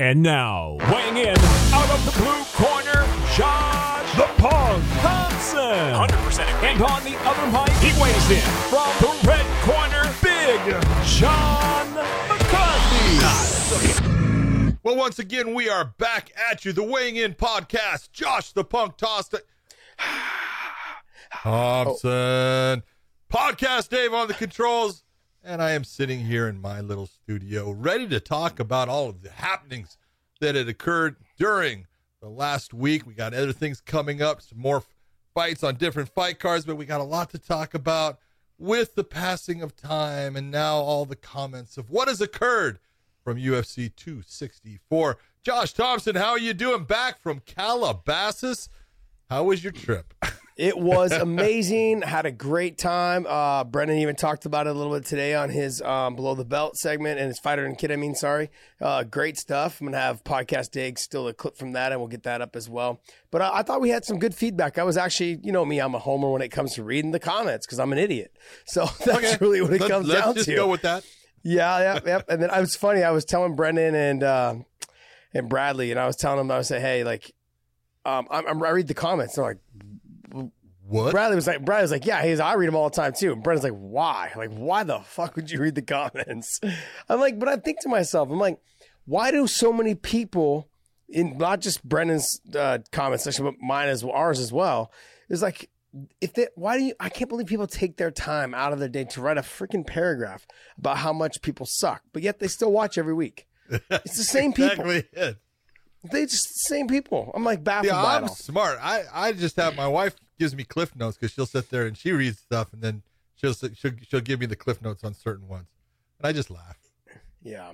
And now, weighing in out of the blue corner, Josh the Punk Thompson. 100% And on the other mic, he weighs in from the red corner, Big John McCarthy. Well, once again, we are back at you. The Weighing In podcast. Josh the Punk Tossed. Thompson. Oh. Podcast Dave on the controls. And I am sitting here in my little studio ready to talk about all of the happenings that had occurred during the last week. We got other things coming up, some more fights on different fight cards, but we got a lot to talk about with the passing of time and now all the comments of what has occurred from UFC 264. Josh Thompson, how are you doing back from Calabasas? How was your trip? It was amazing. Had a great time. Uh, Brendan even talked about it a little bit today on his um, below the belt segment and his fighter and kid. I mean, sorry. Uh, great stuff. I'm gonna have podcast dig still a clip from that, and we'll get that up as well. But uh, I thought we had some good feedback. I was actually, you know me, I'm a homer when it comes to reading the comments because I'm an idiot. So that's Okay. really what it Let- comes let's down just to. go with that. Yeah, yeah, yep. And then I was funny. I was telling Brendan and uh, and Bradley, and I was telling them, I was saying, hey, like, um, I'm, I'm, I read the comments. They're like, What? Bradley was like, Bradley was like, yeah, he's, I read them all the time too. And Brendan's like, why? Like, why the fuck would you read the comments? I'm like, but I think to myself, I'm like, why do so many people in not just Brendan's uh, comment section, but mine as well, ours as well, is like, if they, why do you, I can't believe people take their time out of their day to write a freaking paragraph about how much people suck, but yet they still watch every week. It's the same people. It. They just the same people. I'm like baffled Yeah, I'm smart. I, I just have my wife gives me cliff notes because she'll sit there and she reads stuff and then she'll, she'll she'll give me the cliff notes on certain ones, and I just laugh. Yeah.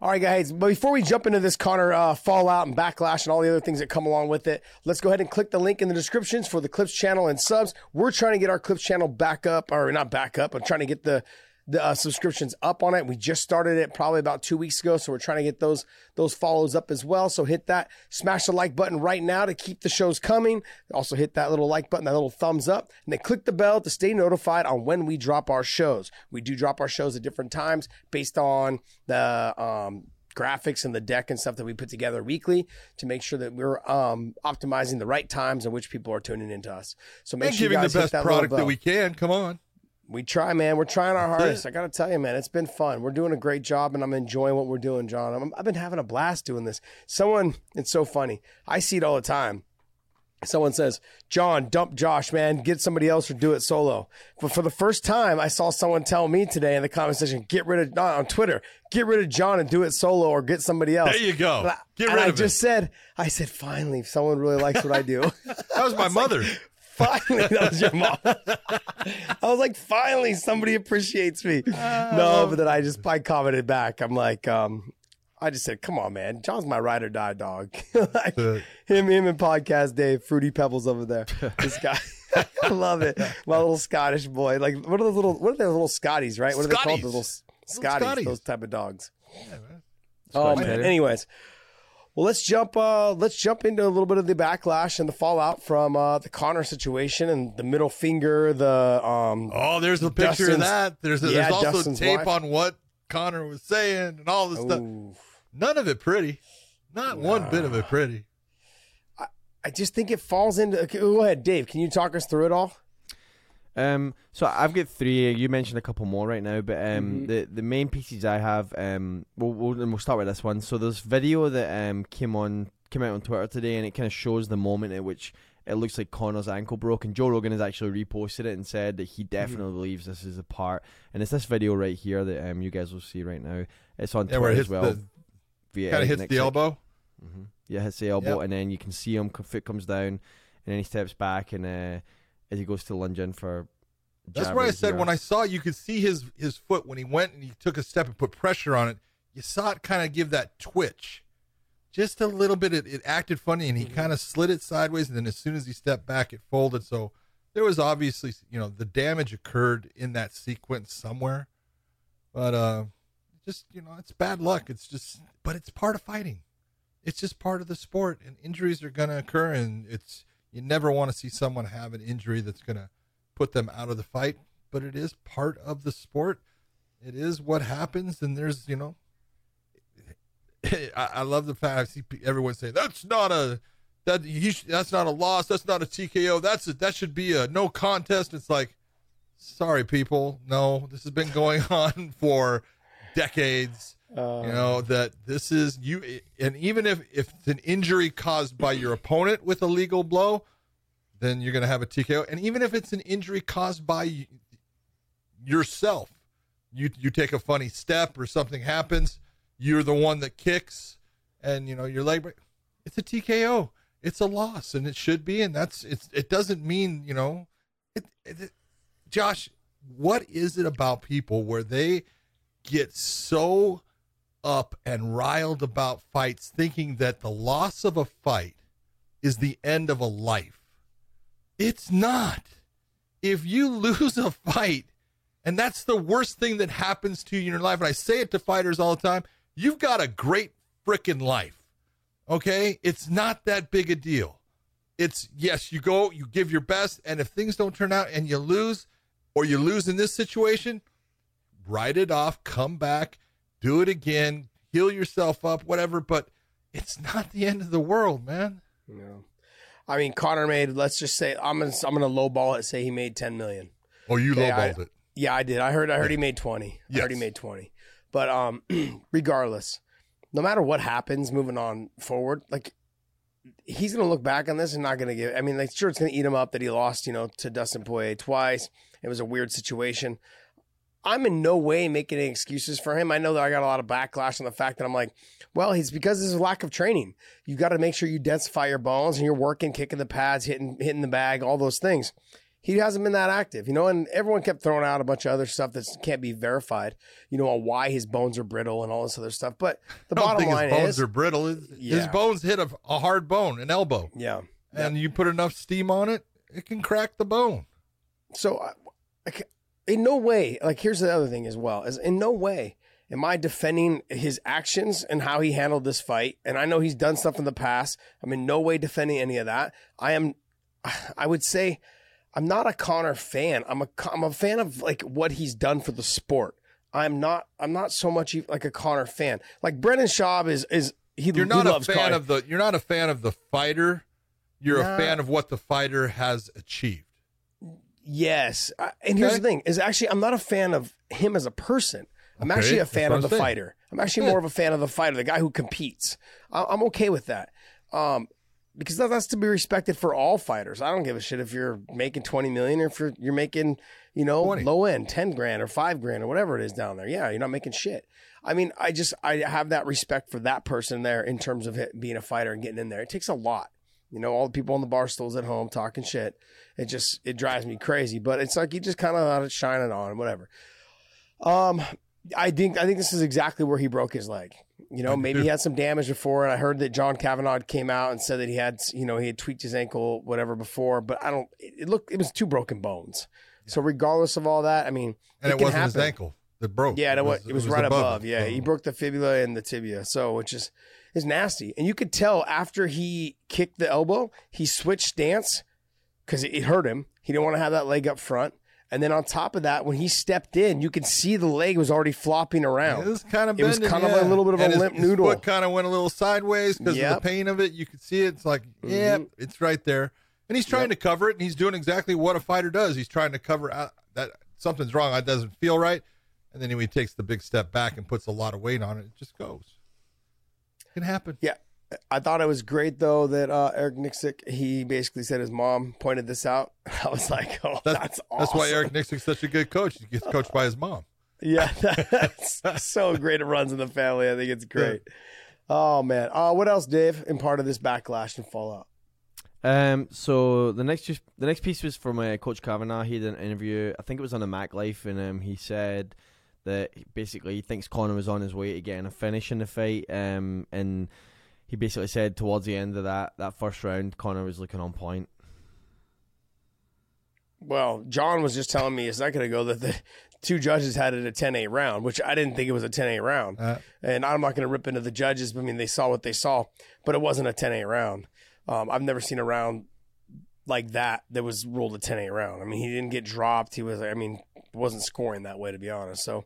All right, guys. But before we jump into this Conor uh, fallout and backlash and all the other things that come along with it, let's go ahead and click the link in the descriptions for the Clips channel and subs. We're trying to get our Clips channel back up, or not back up, I'm trying to get the the uh, subscriptions up on it. We just started it probably about two weeks ago, so we're trying to get those those follows up as well. So hit that, smash the like button right now to keep the shows coming. Also hit that little like button, that little thumbs up, and then click the bell to stay notified on when we drop our shows. We do drop our shows at different times based on the um, graphics and the deck and stuff that we put together weekly to make sure that we're um, optimizing the right times in which people are tuning into us. So make and sure you giving the best product that we can. Come on. We try, man. We're trying our hardest. I got to tell you, man, it's been fun. We're doing a great job, and I'm enjoying what we're doing, John. I'm, I've been having a blast doing this. Someone, it's so funny. I see it all the time. Someone says, John, dump Josh, man. Get somebody else or do it solo. But for the first time, I saw someone tell me today in the comment section, get rid of, not on Twitter, get rid of John and do it solo or get somebody else. There you go. Get and rid I of I just it. said, I said, finally, someone really likes what I do. That was my mother. Finally that was your mom. I was like finally somebody appreciates me. No but then i just i commented back. I'm like um i just said come on man. John's my ride or die dog. Like, Uh, him him and podcast dave fruity pebbles over there. This guy i love it. My little scottish boy. Like what are those little what are those little scotties right? What are they called? The little scotties, Scotties. those type of dogs. Yeah. Oh man. Anyways, well, let's jump. Uh, let's jump into a little bit of the backlash and the fallout from uh, the Conor situation and the middle finger. The um, Oh, there's a picture of that. There's Yeah, there's also Dustin's tape wife. on what Conor was saying and all this stuff. None of it pretty. Not one bit of it pretty. I just think it falls into. Okay, go ahead, Dave. Can you talk us through it all? Um, so I've got three. You mentioned a couple more right now, but um, Mhm. the the main pieces I have, um, we'll, we'll and we'll start with this one. So there's video that um came on came out on Twitter today, and it kind of shows the moment at which it looks like Conor's ankle broke, and Joe Rogan has actually reposted it and said that he definitely believes this is a part, and it's this video right here that um you guys will see right now. It's on Yeah, where it Twitter as well. kind of Eric hits the Nicksick. elbow. hmm Yeah, hits the elbow, Yep. and then you can see him. Foot comes down, and then he steps back, and uh, as he goes to lunge in for. That's jab where I said here. when I saw it, you could see his his foot when he went and he took a step and put pressure on it. You saw it kind of give that twitch, just a little bit. It, it acted funny, and he Mm-hmm. kind of slid it sideways, and then as soon as he stepped back, it folded. So there was obviously, you know, the damage occurred in that sequence somewhere, but uh, just you know, it's bad luck. It's just, but it's part of fighting. It's just part of the sport, and injuries are gonna occur, and it's you never want to see someone have an injury that's gonna put them out of the fight, but it is part of the sport. It is what happens, and there's you know, I, love the fact I see everyone saying that's not a that he sh- that's not a loss. That's not a TKO. That's a, that should be a no contest. It's like, sorry, people. No, this has been going on for decades. Uh, you know that this is you, and even if if it's an injury caused by your opponent with a legal blow, then you're going to have a TKO. And even if it's an injury caused by yourself, you you take a funny step or something happens, you're the one that kicks, and you know your leg break. It's a TKO. It's a loss, and it should be. And that's it's. It doesn't mean you know. It, it- Josh, what is it about people where they get so up and riled about fights, thinking that the loss of a fight is the end of a life? It's not. If you lose a fight, and that's the worst thing that happens to you in your life, and I say it to fighters all the time, you've got a great freaking life. Okay? It's not that big a deal. It's yes, you go, you give your best, and if things don't turn out and you lose, or you lose in this situation, write it off, come back, do it again, heal yourself up, whatever. But it's not the end of the world, man. No. I mean, Conor made. Let's just say I'm gonna I'm gonna lowball it. Say he made ten million. Oh, you Okay, lowballed it. Yeah, I did. I heard. I heard he made twenty. I heard he made twenty. But um, regardless, no matter what happens, moving on forward, like he's gonna look back on this and not gonna give. I mean, like sure, it's gonna eat him up that he lost, you know, to Dustin Poirier twice. It was a weird situation. I'm in no way making any excuses for him. I know that I got a lot of backlash on the fact that I'm like, well, he's because of his lack of training. You got to make sure you densify your bones and you're working, kicking the pads, hitting hitting the bag, all those things. He hasn't been that active, you know, and everyone kept throwing out a bunch of other stuff that can't be verified, you know, on why his bones are brittle and all this other stuff. But the bottom line his bones is, are brittle. His, his bones hit a, a hard bone, an elbow, yeah, and you put enough steam on it, it can crack the bone. So, I, I in no way, like here's the other thing as well, is in no way am I defending his actions and how he handled this fight. And I know he's done stuff in the past. I'm in no way defending any of that. I am, I would say, I'm not a Conor fan. I'm a, I'm a fan of like what he's done for the sport. I'm not, I'm not so much like a Conor fan. Like Brendan Schaub is, is he, You're he not a fan Conor. of the. You're not a fan of the fighter. You're Nah. a fan of what the fighter has achieved. Yes, I- and here's the thing: is actually I'm not a fan of him as a person. I'm Okay, actually a fan of the saying. fighter. I'm actually Good. more of a fan of the fighter, the guy who competes. I- I'm okay with that, um, because that- that's to be respected for all fighters. I don't give a shit if you're making 20 million or if you're you're making you know 20. low end 10 grand or five grand or whatever it is down there. Yeah, you're not making shit. I mean, I just I have that respect for that person there in terms of being a fighter and getting in there. It takes a lot. You know, all the people on the bar stools at home talking shit. It just it drives me crazy. But it's like you just kind of let it shine it on, whatever. Um, I think I think this is exactly where he broke his leg. You know, maybe he had some damage before, and I heard that John Kavanagh came out and said that he had, you know, he had tweaked his ankle, whatever, before. But I don't. It, it looked, it was two broken bones. So regardless of all that, I mean, And it, can wasn't his ankle that broke. Yeah, it, was, it was right above. it. Yeah, he broke the fibula and the tibia, so which is is nasty. And you could tell after he kicked the elbow, he switched stance because it, hurt him. He didn't want to have that leg up front. And then on top of that, when he stepped in, you could see the leg was already flopping around. It was kind of It was bending, kind of yeah. a little bit of a his- limp his noodle. foot kind of went a little sideways because of the pain of it. You could see it. It's like, yeah, Mhm. it's right there. And he's trying to cover it, and he's doing exactly what a fighter does. He's trying to cover out that something's wrong. It doesn't feel right. And then he takes the big step back and puts a lot of weight on it, it just goes. It can happen. Yeah. I thought it was great though that uh, Eric Nicksick he basically said his mom pointed this out. I was like, oh, that's, That's, awesome. that's why Eric Nicksick's such a good coach. He gets coached by his mom. Yeah, that's so great. It runs in the family. I think it's great. Oh man. Uh, what else, Dave? In part of this backlash and fallout. Um, so the next the next piece was from uh, Coach Kavanagh. He did an interview. I think it was on the Mac Life, and um, he said that basically he thinks Conor was on his way to getting a finish in the fight. Um, and he basically said towards the end of that that first round, Conor was looking on point. Well, John was just telling me a second ago that the two judges had it a 10-8 round, which I didn't think it was a 10-8 round. Uh, And I'm not going to rip into the judges. I mean, they saw what they saw, but it wasn't a 10-8 round. Um, I've never seen a round like that that was ruled a 10-8 round. I mean, he didn't get dropped. He was, I mean, wasn't scoring that way to be honest. So,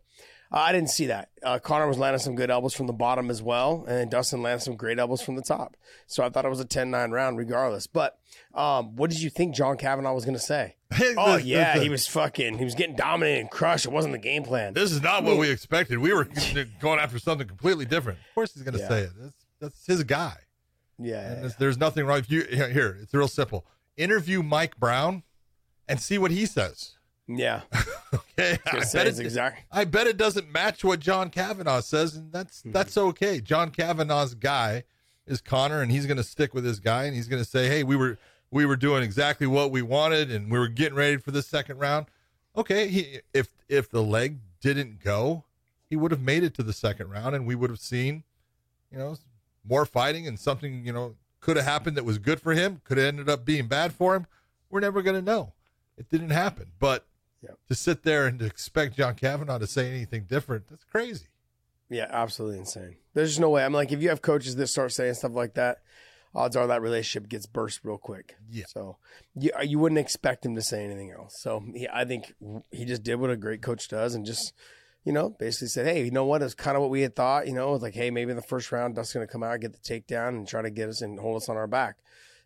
Uh, I didn't see that. Uh, Conor was landing some good elbows from the bottom as well, and Dustin landed some great elbows from the top. So I thought it was a 10-9 round regardless. But um, what did you think John Kavanagh was going to say? Oh yeah, he was fucking. He was getting dominated and crushed. It wasn't the game plan. This is not what we expected. We were going after something completely different. Of course, he's going to Yeah. say it. That's, that's his guy. Yeah, And yeah, there's, nothing wrong. If you here, it's real simple. Interview Mike Brown and see what he says. yeah. Okay, I bet, it, exact- I bet it doesn't match what John Kavanagh says, and that's Hmm. that's okay. John Kavanagh's guy is Conor, and he's going to stick with his guy, and he's going to say, "Hey, we were we were doing exactly what we wanted, and we were getting ready for the second round." Okay, he, if if the leg didn't go, he would have made it to the second round, and we would have seen, you know, more fighting and something you know could have happened that was good for him, could have ended up being bad for him. We're never going to know. It didn't happen, but to sit there and to expect John Kavanagh to say anything different, that's crazy. Yeah, absolutely insane. There's just no way. I'm like, if you have coaches that start saying stuff like that, odds are that relationship gets burst real quick. Yeah. So you you wouldn't expect him to say anything else. So he, I think he just did what a great coach does, and just you know basically said, hey, you know what? It's kind of what we had thought. You know, like hey, maybe in the first round, Dust's going to come out, get the takedown, and try to get us and hold us on our back.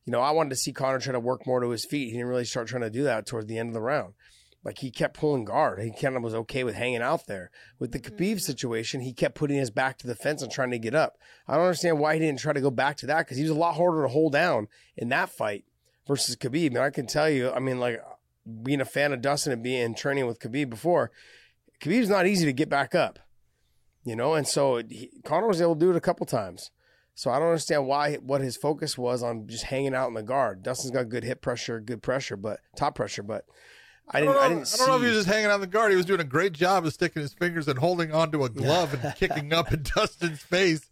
You know, I wanted to see Conor try to work more to his feet. He didn't really start trying to do that towards the end of the round. Like he kept pulling guard. He kind of was okay with hanging out there. With the Khabib mm-hmm. situation, he kept putting his back to the fence and trying to get up. I don't understand why he didn't try to go back to that because he was a lot harder to hold down in that fight versus Khabib. And I can tell you, I mean, like being a fan of Dustin and being training with Khabib before, Khabib's not easy to get back up, you know. And so he, Conor was able to do it a couple times. So I don't understand why what his focus was on just hanging out in the guard. Dustin's got good hip pressure, good pressure, but top pressure, but. I I didn't. I, know, didn't I don't know if he was just hanging on the guard. He was doing a great job of sticking his fingers and holding onto a glove and kicking up in Dustin's face.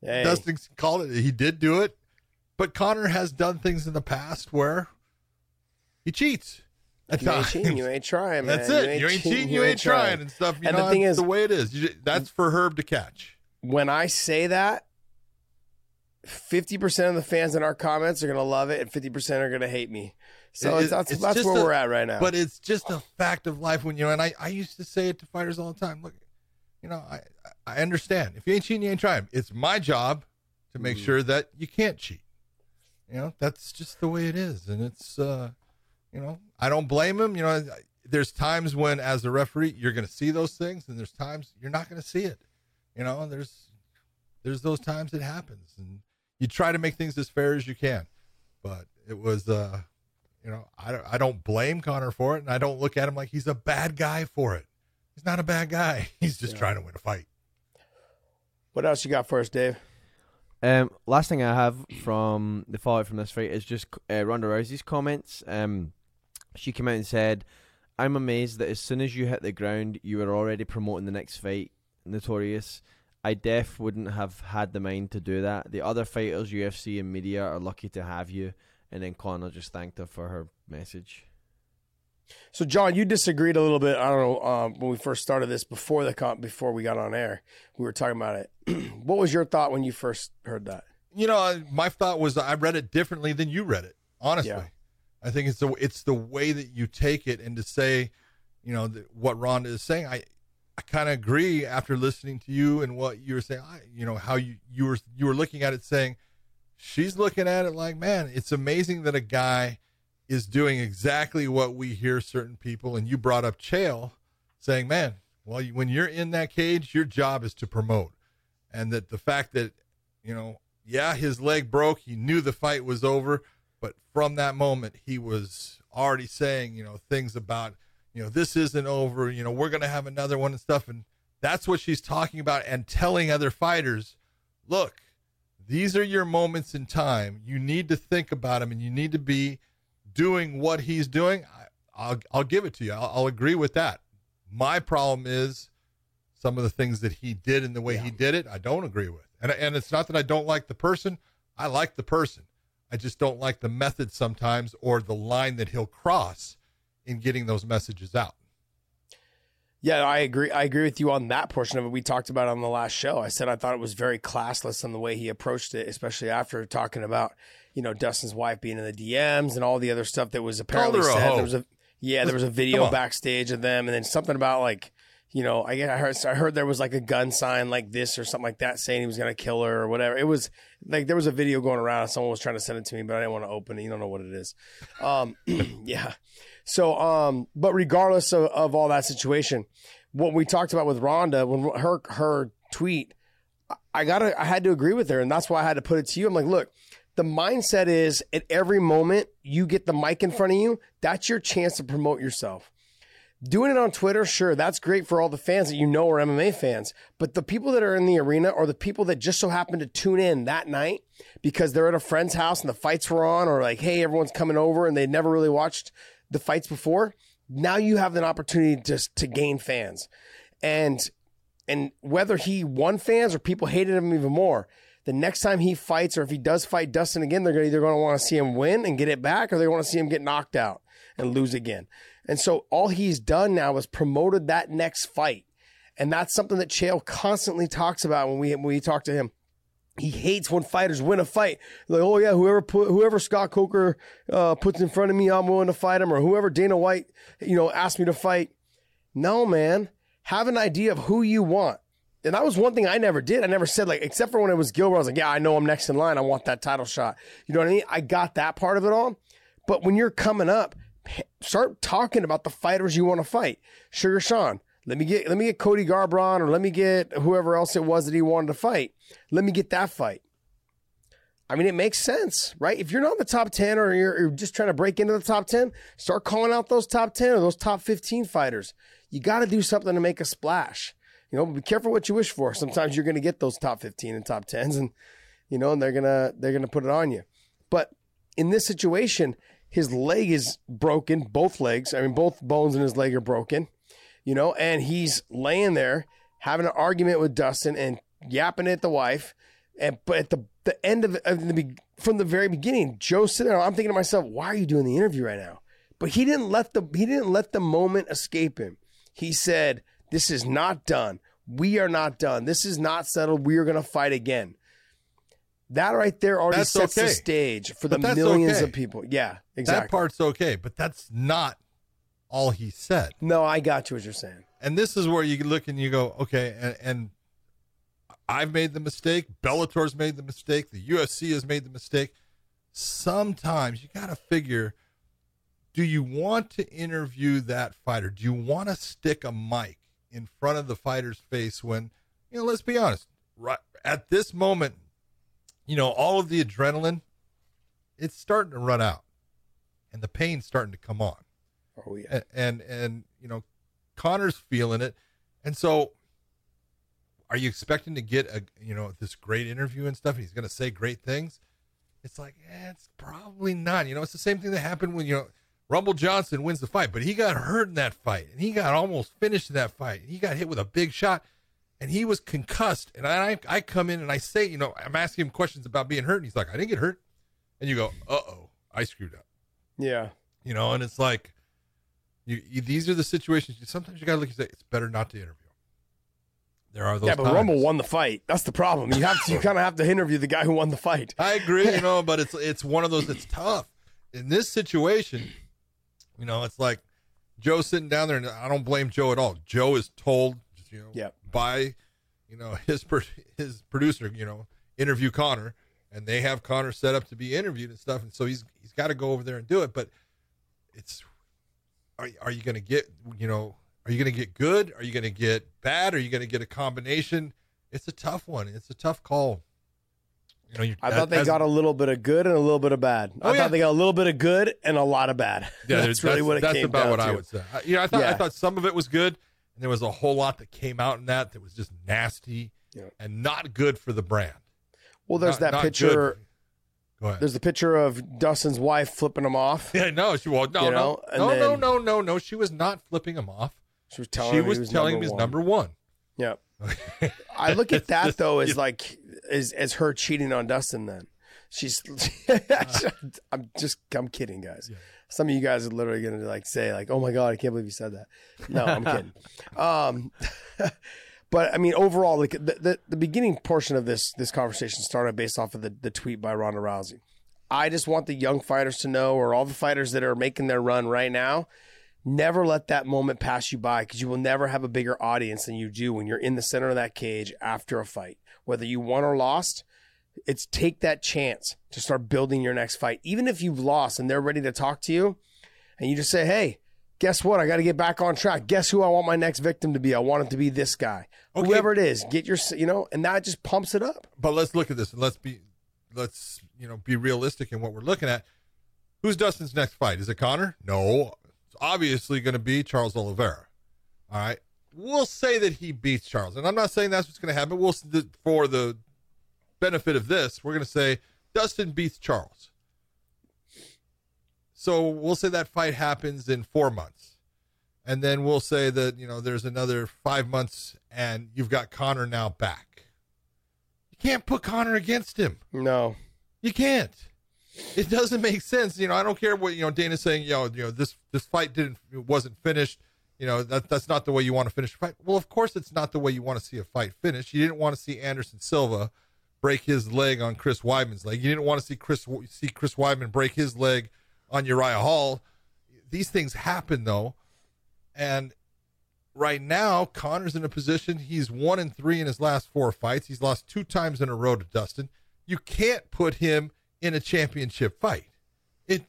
Hey. Dustin called it. He did do it, but Conor has done things in the past where he cheats. You ain't cheating, you ain't trying, man. That's it. You ain't cheating. You ain't trying, and stuff. You And know, the thing is- the way it is. You ju- that's for Herb to catch. when I say that, fifty percent of the fans in our comments are gonna love it, and fifty percent are gonna hate me. So It- it's, that's it's that's where a- we're at right now. But it's just a fact of life when you know. And I, I used to say it to fighters all the time. Look, you know, I I understand. If you ain't cheating, you ain't trying. It's my job to make Mm. sure that you can't cheat. You know, that's just the way it is, and it's uh, you know, I don't blame him. You know, there's times when, as a referee, you're going to see those things, and there's times you're not going to see it. You know, there's there's those times it happens, and you try to make things as fair as you can. But it was, uh, you know, I don't, I don't blame Conor for it, and I don't look at him like he's a bad guy for it. He's not a bad guy. He's just trying to win a fight. what else you got for us, Dave? Um, last thing I have from the fallout from this fight is just uh, Ronda Rousey's comments. Um, she came out and said, "I'm amazed that as soon as you hit the ground, you were already promoting the next fight, Notorious. I def wouldn't have had the mind to do that. The other fighters, UFC and media, are lucky to have you." And then Conor just thanked her for her message. So, John, you disagreed a little bit. I don't know um, when we first started this before the comp before we got on air. We were talking about it. what was your thought when you first heard that? You know, my thought was I read it differently than you read it. Honestly, Yeah. I think it's the it's the way that you take it and to say, you know, what Ronda is saying. I I kind of agree after listening to you and what you were saying. I, you know how you you were you were looking at it saying, she's looking at it like, man, it's amazing that a guy is doing exactly what we hear certain people. And you brought up Chael saying, man, well, when you're in that cage, your job is to promote, and that the fact that you know, yeah, his leg broke. He knew the fight was over, but from that moment, he was already saying, you know, things about, you know, this isn't over. You know, we're going to have another one and stuff. And that's what she's talking about and telling other fighters, look, these are your moments in time. You need to think about them and you need to be doing what he's doing. I, I'll, I'll give it to you. I'll, I'll agree with that. My problem is some of the things that he did and the way he did it, I don't agree with. And and it's not that I don't like the person. I like the person. I just don't like the method sometimes or the line that he'll cross in getting those messages out. Yeah, I agree. I agree with you on that portion of it. We talked about it on the last show. I said I thought it was very classless in the way he approached it, especially after talking about, you know, Dustin's wife being in the DMs and all the other stuff that was apparently said. There was a yeah, there was a video backstage of them, and then something about like you know, I, I heard I heard there was like a gun sign like this or something like that saying he was gonna kill her or whatever. It was like there was a video going around. Someone was trying to send it to me, but I didn't want to open it. You don't know what it is. Um, yeah. So, um, but regardless of, of all that situation, what we talked about with Ronda when her her tweet, I gotta I had to agree with her, and that's why I had to put it to you. I'm like, look. The mindset is at every moment you get the mic in front of you, that's your chance to promote yourself. Doing it on Twitter, sure, that's great for all the fans that you know are MMA fans. But the people that are in the arena or the people that just so happen to tune in that night because they're at a friend's house and the fights were on, or like, hey, everyone's coming over and they never really watched the fights before. Now you have an opportunity just to gain fans. And and whether he won fans or people hated him even more, the next time he fights or if he does fight Dustin again, they're either going to want to see him win and get it back or they want to see him get knocked out and lose again. And so all he's done now is promoted that next fight. And that's something that Chael constantly talks about when we when we talk to him. He hates when fighters win a fight. Like, oh yeah, whoever put whoever Scott Coker uh, puts in front of me, I'm willing to fight him, or whoever Dana White, you know, asked me to fight. No, man, have an idea of who you want. And that was one thing I never did. I never said like, except for when it was Gilbert, I was like, yeah, I know I'm next in line. I want that title shot. You know what I mean? I got that part of it all. But when you're coming up, start talking about the fighters you want to fight. Sugar Sean, let me get let me get Cody Garbrandt or let me get whoever else it was that he wanted to fight. Let me get that fight. I mean, it makes sense, right? If you're not in the top 10 or you're, you're, just trying to break into the top 10, start calling out those top 10 or those top 15 fighters. You got to do something to make a splash. You know, be careful what you wish for. Sometimes you're going to get those top 15 and top 10s and you know, and they're going to they're going to put it on you. But in this situation, his leg is broken, both legs. I mean, both bones in his leg are broken, you know, and he's laying there having an argument with Dustin and yapping at the wife. And but at the the end of, of the from the very beginning, Joe's sitting there. I'm thinking to myself, why are you doing the interview right now? But he didn't let the he didn't let the moment escape him. He said, "This is not done. We are not done. This is not settled. We are going to fight again." That right there already that's sets okay. the stage for but the millions okay. of people. Yeah, exactly. That part's okay, but that's not all he said. No, I got you what you're saying. And this is where you look and you go, okay, and, and I've made the mistake. Bellator's made the mistake. The UFC has made the mistake. Sometimes you got to figure do you want to interview that fighter? Do you want to stick a mic in front of the fighter's face when, you know, let's be honest, right at this moment, you know, all of the adrenaline, it's starting to run out and the pain's starting to come on. Oh yeah. And, and, and you know, Conor's feeling it. And so are you expecting to get a, you know, this great interview and stuff? And he's going to say great things. It's like, eh, it's probably not. You know, it's the same thing that happened when, you know, Rumble Johnson wins the fight, but he got hurt in that fight and he got almost finished in that fight. and He got hit with a big shot and he was concussed. And I, I come in and I say, you know, I'm asking him questions about being hurt, and he's like, I didn't get hurt. And you go, uh oh, I screwed up. Yeah. You know, and it's like, you, you these are the situations. You, sometimes you got to look and say, it's better not to interview. There are those. Yeah, but times. Rumble won the fight. That's the problem. You have to, you kind of have to interview the guy who won the fight. I agree, you know, but it's it's one of those. It's tough in this situation. You know, it's like Joe sitting down there, and I don't blame Joe at all. Joe is told, you know, yep by, you know, his his producer, you know, interview Conor, and they have Conor set up to be interviewed and stuff, and so he's he's got to go over there and do it. But it's are are you going to get you know are you going to get good? Are you going to get bad? Are you going to get a combination? It's a tough one. It's a tough call. You know, I thought they as, got a little bit of good and a little bit of bad. Oh, I yeah. thought they got a little bit of good and a lot of bad. Yeah, that's really what it that's came about down what to. I would say. You know, I thought yeah. I thought some of it was good, and there was a whole lot that came out in that that was just nasty yeah. and not good for the brand. Well, there's not, that not picture. Go ahead. There's the picture of Dustin's wife flipping him off. Yeah, no, she was no, you know? no, no, then, no, no, no, no. She was not flipping him off. She was telling. She him was, was telling him he's number one. Yeah. I look at that though as like as as her cheating on Dustin. Then she's. Uh-huh. I'm just. I'm kidding, guys. Yeah. Some of you guys are literally going to like say like, "Oh my god, I can't believe you said that." No, I'm kidding. Um, but I mean, overall, like the, the, the beginning portion of this this conversation started based off of the the tweet by Ronda Rousey. I just want the young fighters to know, or all the fighters that are making their run right now, Never let that moment pass you by because you will never have a bigger audience than you do when you're in the center of that cage after a fight. Whether you won or lost, it's take that chance to start building your next fight. Even if you've lost and they're ready to talk to you, and you just say, hey, guess what? I got to get back on track. Guess who I want my next victim to be? I want it to be this guy. Okay. Whoever it is, get your, you know, and that just pumps it up. But let's look at this and let's be let's you know be realistic in what we're looking at. Who's Dustin's next fight? Is it Conor? No, it's obviously going to be Charles Oliveira. All right, we'll say that he beats Charles, and I'm not saying that's what's going to happen. We'll for the benefit of this, we're going to say Dustin beats Charles. So we'll say that fight happens in four months. And then we'll say that, you know, there's another five months and you've got Conor now back. You can't put Conor against him. No. You can't. It doesn't make sense. You know, I don't care what, you know, Dana's saying, you know, you know, this this fight didn't wasn't finished. You know, that that's not the way you want to finish a fight. Well, of course it's not the way you want to see a fight finish. You didn't want to see Anderson Silva break his leg on Chris Weidman's leg. You didn't want to see Chris see Chris Weidman break his leg on Uriah Hall. These things happen though, and right now Conor's in a position he's one and three in his last four fights. He's lost two times in a row to Dustin. You can't put him in a championship fight. It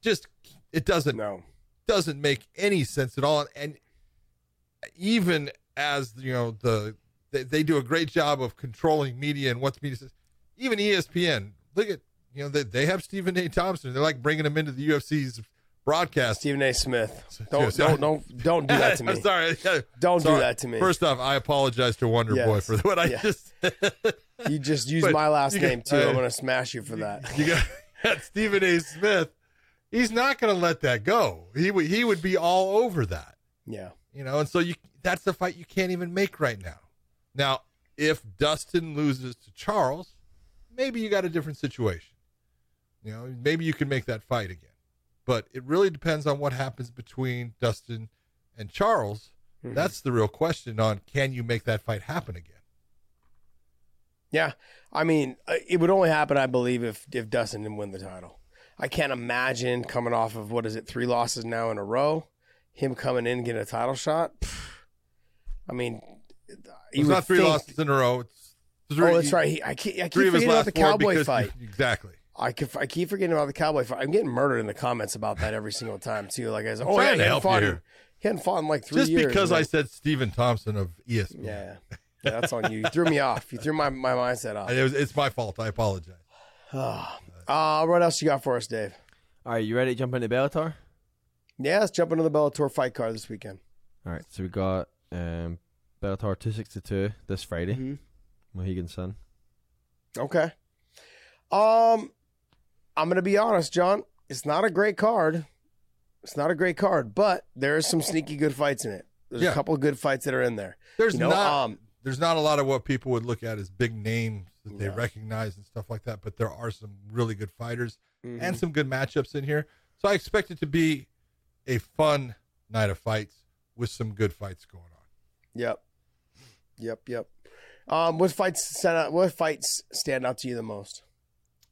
just it doesn't No. doesn't make any sense at all. And even as you know the they, they do a great job of controlling media and what the media says. Even ESPN, look at you know they, they have Stephen A. Thompson. They're like bringing him into the UFC's broadcast. Stephen A. Smith. Don't Yes, don't don't don't do that to me. I'm sorry. Don't do that to me. First off, I apologize to Wonder Boy for what I Yes. just. You just used But my last got- name too. I- I'm uh, gonna smash you for that. you got, Stephen A. Smith. He's not going to let that go. He would he would be all over that. Yeah. You know, and so you that's the fight you can't even make right now. Now, if Dustin loses to Charles, maybe you got a different situation. You know, maybe you can make that fight again. But it really depends on what happens between Dustin and Charles. That's the real question on can you make that fight happen again? Yeah, I mean, uh, it would only happen, I believe, if if Dustin didn't win the title. I can't imagine coming off of what is it, three losses now in a row, him coming in and getting a title shot. I mean, It's not three think- losses in a row. It's three, Oh, that's right. He, I keep, I keep Three of his forgetting about last the four cowboy because- fight. Exactly. I keep, I keep forgetting about the cowboy fight. I'm getting murdered in the comments about that every single time too. Like, I was, oh yeah, he hadn't help fought. In, he hadn't fought in like three Just years. because I'm like, said Stephen Thompson of ESPN. yeah, yeah, that's on you. You threw me off. You threw my, my mindset off. It was, it's my fault. I apologize. Uh, what else you got for us, Dave? All right, you ready to jump into Bellator? Yeah, let's jump into the Bellator fight card this weekend. All right, so we got um, Bellator 262 this Friday. Mhm. Mohegan Sun. Okay. Um, I'm gonna be honest, John. It's not a great card. It's not a great card, but there is some sneaky good fights in it. There's Yeah. a couple of good fights that are in there. There's You know, not um, there's not a lot of what people would look at as big names that they No. recognize and stuff like that, but there are some really good fighters mhm. and some good matchups in here. So I expect it to be a fun night of fights with some good fights going on. Yep. Yep. Yep. Um, what fights stand out? What fights stand out to you the most?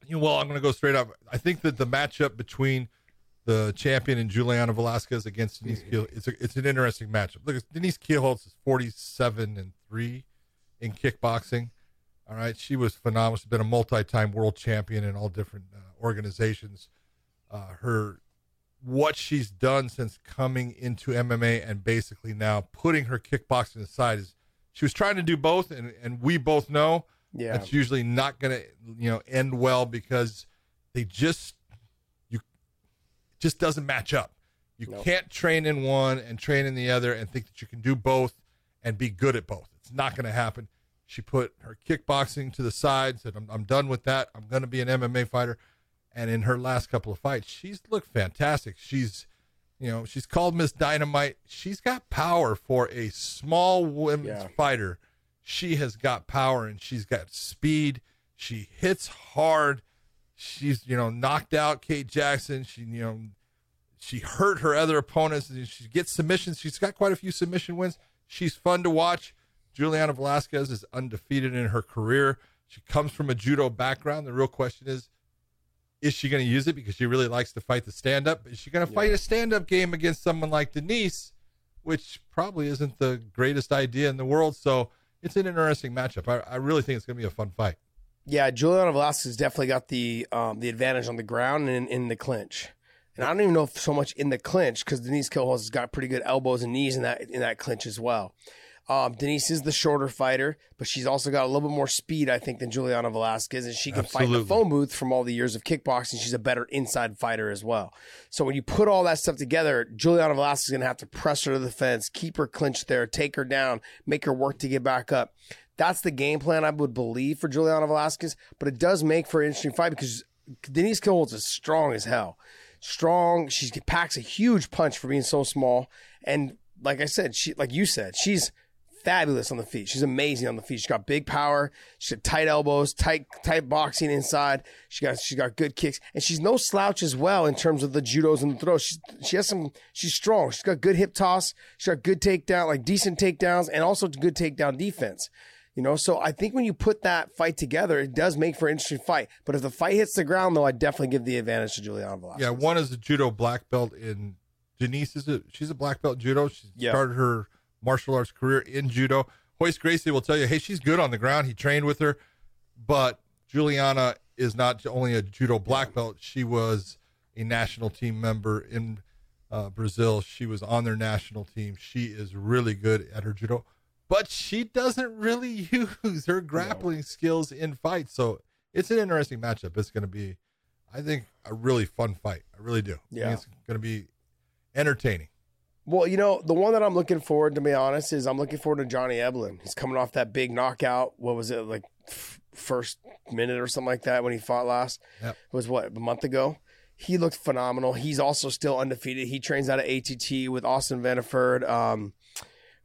You know, well, I'm going to go straight up. I think that the matchup between the champion and Juliana Velasquez against Denise Kiel, it's a, it's an interesting matchup. Look, Denise Kielholtz is 47 and three in kickboxing. All right, she was phenomenal. She's been a multi-time world champion in all different uh, organizations. Uh, her what she's done since coming into MMA and basically now putting her kickboxing aside is she was trying to do both, and and we both know Yeah. that's usually not going to you know end well because they just you just doesn't match up. You Nope. can't train in one and train in the other and think that you can do both and be good at both. It's not going to happen. She put her kickboxing to the side, said, I'm, I'm done with that. I'm going to be an MMA fighter. And in her last couple of fights, she's looked fantastic. She's, you know, she's called Miss Dynamite. She's got power for a small women's Yeah. fighter. She has got power and she's got speed. She hits hard. She's, you know, knocked out Kate Jackson. She, you know, she hurt her other opponents. and She gets submissions. She's got quite a few submission wins. She's fun to watch. Juliana Velasquez is undefeated in her career. She comes from a judo background. The real question is, is she going to use it because she really likes to fight the stand up? Is she going to fight a stand up game against someone like Denise, which probably isn't the greatest idea in the world? So it's an interesting matchup. I, I really think it's going to be a fun fight. Yeah, Juliana Velasquez definitely got the um, the advantage on the ground and in, in the clinch. And I don't even know if so much in the clinch because Denise Kielholtz has got pretty good elbows and knees in that in that clinch as well. Um, Denise is the shorter fighter, but she's also got a little bit more speed, I think, than Juliana Velasquez, and she can fight the Absolutely. phone booth from all the years of kickboxing. She's a better inside fighter as well. So when you put all that stuff together, Juliana Velasquez is going to have to press her to the fence, keep her clinched there, take her down, make her work to get back up. That's the game plan I would believe for Juliana Velasquez, but it does make for an interesting fight because Denise Kielholtz is strong as hell. Strong. She packs a huge punch for being so small. And like I said, she like you said, she's fabulous on the feet. She's amazing on the feet. She's got big power. She's got tight elbows, tight tight boxing inside. She got she got good kicks, and she's no slouch as well in terms of the judos and the throws. She's she has some. She's strong. She's got good hip toss. She's got good takedown, like decent takedowns, and also good takedown defense. You know, so I think when you put that fight together, it does make for an interesting fight. But if the fight hits the ground, though, I definitely give the advantage to Juliana Velasquez. Yeah, one is a judo black belt in Denise is a she's a black belt judo. She Yeah. started her martial arts career in judo. Royce Gracie will tell you, hey, she's good on the ground. He trained with her, but Juliana is not only a judo black belt. She was a national team member in uh, Brazil. She was on their national team. She is really good at her judo, but she doesn't really use her grappling skills in fights. So it's an interesting matchup. It's going to be, I think, a really fun fight. I really do. I think Yeah. it's going to be entertaining. Well, you know, the one that I'm looking forward to be honest is I'm looking forward to Johnny Eblin. He's coming off that big knockout. What was it like f- first minute or something like that when he fought last? Yep. It was what a month ago. He looked phenomenal. He's also still undefeated. He trains out of ATT with Austin Vanderford, um,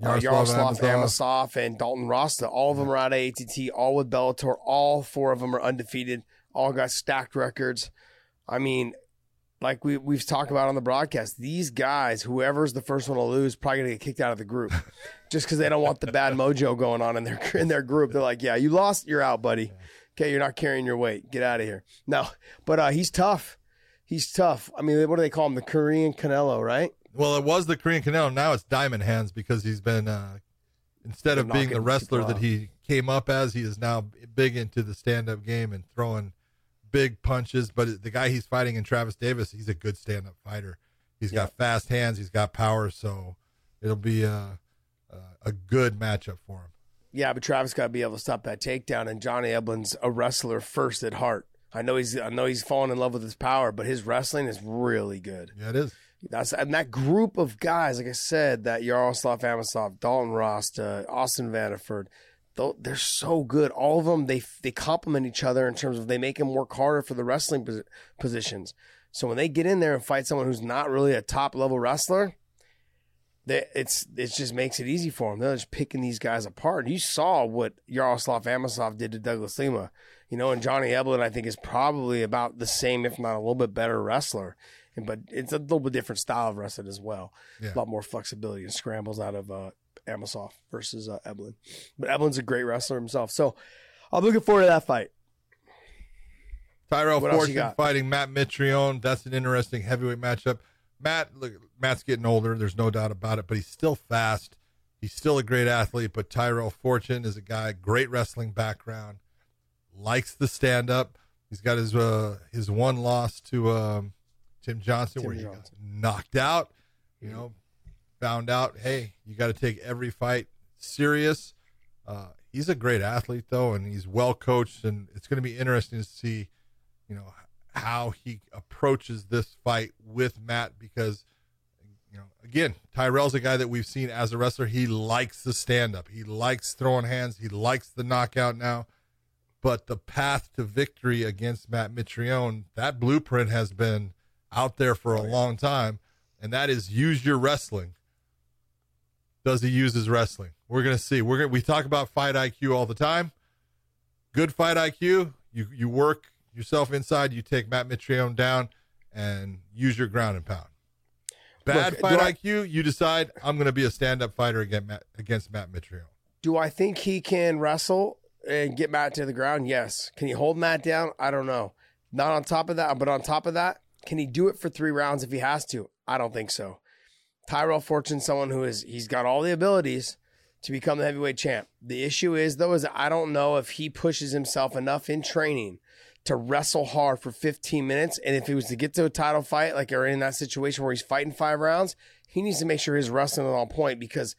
uh, Yaroslav Amosov. Amosov, and Dalton Rosta. All of them are out of ATT. All with Bellator. All four of them are undefeated. All got stacked records. I mean, like we we've talked about on the broadcast, these guys, whoever's the first one to lose, probably gonna get kicked out of the group, just because they don't want the bad mojo going on in their in their group. They're like, yeah, you lost, you're out, buddy. Okay, you're not carrying your weight. Get out of here. No, but uh, he's tough. He's tough. I mean, what do they call him? The Korean Canelo, right? Well, it was the Korean Canelo. Now it's Diamond Hands because he's been uh, instead of being the wrestler that he came up as, he is now big into the stand-up game and throwing big punches. But the guy he's fighting in Travis Davis, he's a good stand-up fighter. He's got fast hands. He's got power. So it'll be a a, a good matchup for him. Yeah, but Travis got to be able to stop that takedown, and Johnny Eblin's a wrestler first at heart. I know he's I know he's fallen in love with his power, but his wrestling is really good. Yeah, it is. That's and that group of guys, like I said, that Yaroslav Amosov, Dalton Rosta, uh, Austin Vanderford, they're so good. All of them, they they complement each other in terms of they make them work harder for the wrestling posi- positions. So when they get in there and fight someone who's not really a top level wrestler, they, it's it just makes it easy for them. They're just picking these guys apart. You saw what Yaroslav Amosov did to Douglas Lima, you know, and Johnny Eblin I think is probably about the same, if not a little bit better wrestler. And but it's a little bit different style of wrestling as well. Yeah. A lot more flexibility and scrambles out of uh, Amosov versus uh, Eblin. But Eblin's a great wrestler himself, so I'm looking forward to that fight. Tyrell What Fortune fighting Matt Mitrione. That's an interesting heavyweight matchup. Matt, look, Matt's getting older. There's no doubt about it, but he's still fast. He's still a great athlete. But Tyrell Fortune is a guy, great wrestling background, likes the stand up. He's got his uh, his one loss to um, Tim Johnson, Tim where he Johnson. got knocked out. You know, found out, hey, you got to take every fight serious. Uh, he's a great athlete though, and he's well coached, and it's going to be interesting to see, you know, how he approaches this fight with Matt because, you know, again, Tyrell's a guy that we've seen as a wrestler. He likes the stand up. He likes throwing hands. He likes the knockout now. But the path to victory against Matt Mitrione, that blueprint has been out there for a long time, and that is use your wrestling does he use his wrestling? We're gonna see. We're gonna we talk about fight IQ all the time. Good fight IQ. You you work yourself inside. You take Matt Mitrione down and use your ground and pound. Bad Look, fight I- IQ. You decide I'm gonna be a stand up fighter against Matt, against Matt Mitrione. Do I think he can wrestle and get Matt to the ground? Yes. Can he hold Matt down? I don't know. Not on top of that, but on top of that, can he do it for three rounds if he has to? I don't think so. Tyrell Fortune, someone who is he's got all the abilities to become the heavyweight champ. The issue is though is I don't know if he pushes himself enough in training to wrestle hard for 15 minutes. And if he was to get to a title fight, like or in that situation where he's fighting five rounds, he needs to make sure his wrestling is on point because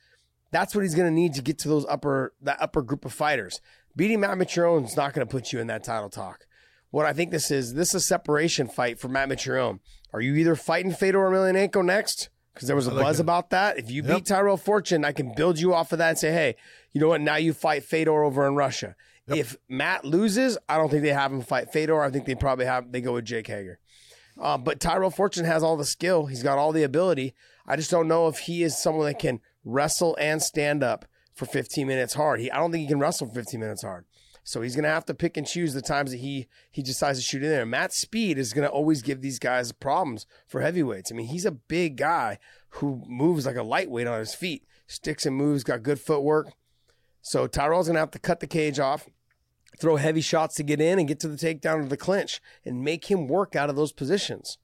that's what he's going to need to get to those upper that upper group of fighters. Beating Matt Mitrione is not going to put you in that title talk. What I think this is, this is a separation fight for Matt Mitrione. Are you either fighting Fedor Emelianenko next? Because there was a like buzz it. about that. If you Yep. beat Tyrell Fortune, I can build you off of that and say, hey, you know what? Now you fight Fedor over in Russia. Yep. If Matt loses, I don't think they have him fight Fedor. I think they probably have they go with Jake Hager. Uh, but Tyrell Fortune has all the skill. He's got all the ability. I just don't know if he is someone that can wrestle and stand up for 15 minutes hard. He, I don't think he can wrestle for 15 minutes hard. So he's going to have to pick and choose the times that he he decides to shoot in there. Matt speed is going to always give these guys problems for heavyweights. I mean, he's a big guy who moves like a lightweight on his feet, sticks and moves, got good footwork. So Tyrell's going to have to cut the cage off, throw heavy shots to get in and get to the takedown or the clinch and make him work out of those positions.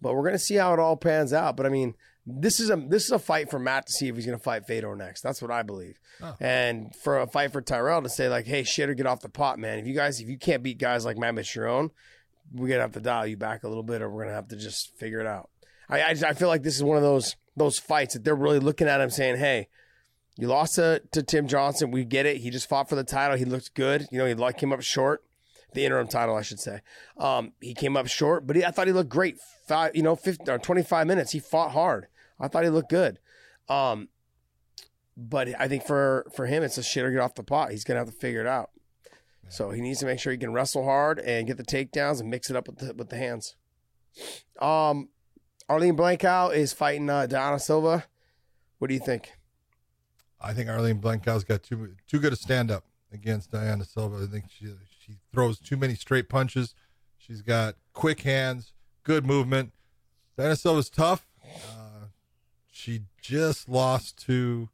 But we're going to see how it all pans out. But I mean, this is a this is a fight for Matt to see if he's going to fight Fedor next. That's what I believe. Oh. And for a fight for Tyrell to say like, "Hey, shit, or get off the pot, man. If you guys if you can't beat guys like Matt Mitrione, we're gonna have to dial you back a little bit, or we're gonna have to just figure it out." I I, I feel like this is one of those those fights that they're really looking at him saying, "Hey." You lost to, to Tim Johnson. We get it. He just fought for the title. He looked good. You know, he like came up short. The interim title, I should say. Um, he came up short, but he, I thought he looked great. Five, you know, 50, or 25 minutes. He fought hard. I thought he looked good. Um, but I think for for him, it's a shit or get off the pot. He's gonna have to figure it out. So he needs to make sure he can wrestle hard and get the takedowns and mix it up with the with the hands. Um, Arlene Blencowe is fighting uh, Dayana Silva. What do you think? I think Arlene Blencowe's got too too good a stand up against Dayana Silva. I think she she throws too many straight punches. She's got quick hands, good movement. Dayana Silva's tough. Uh, she just lost to,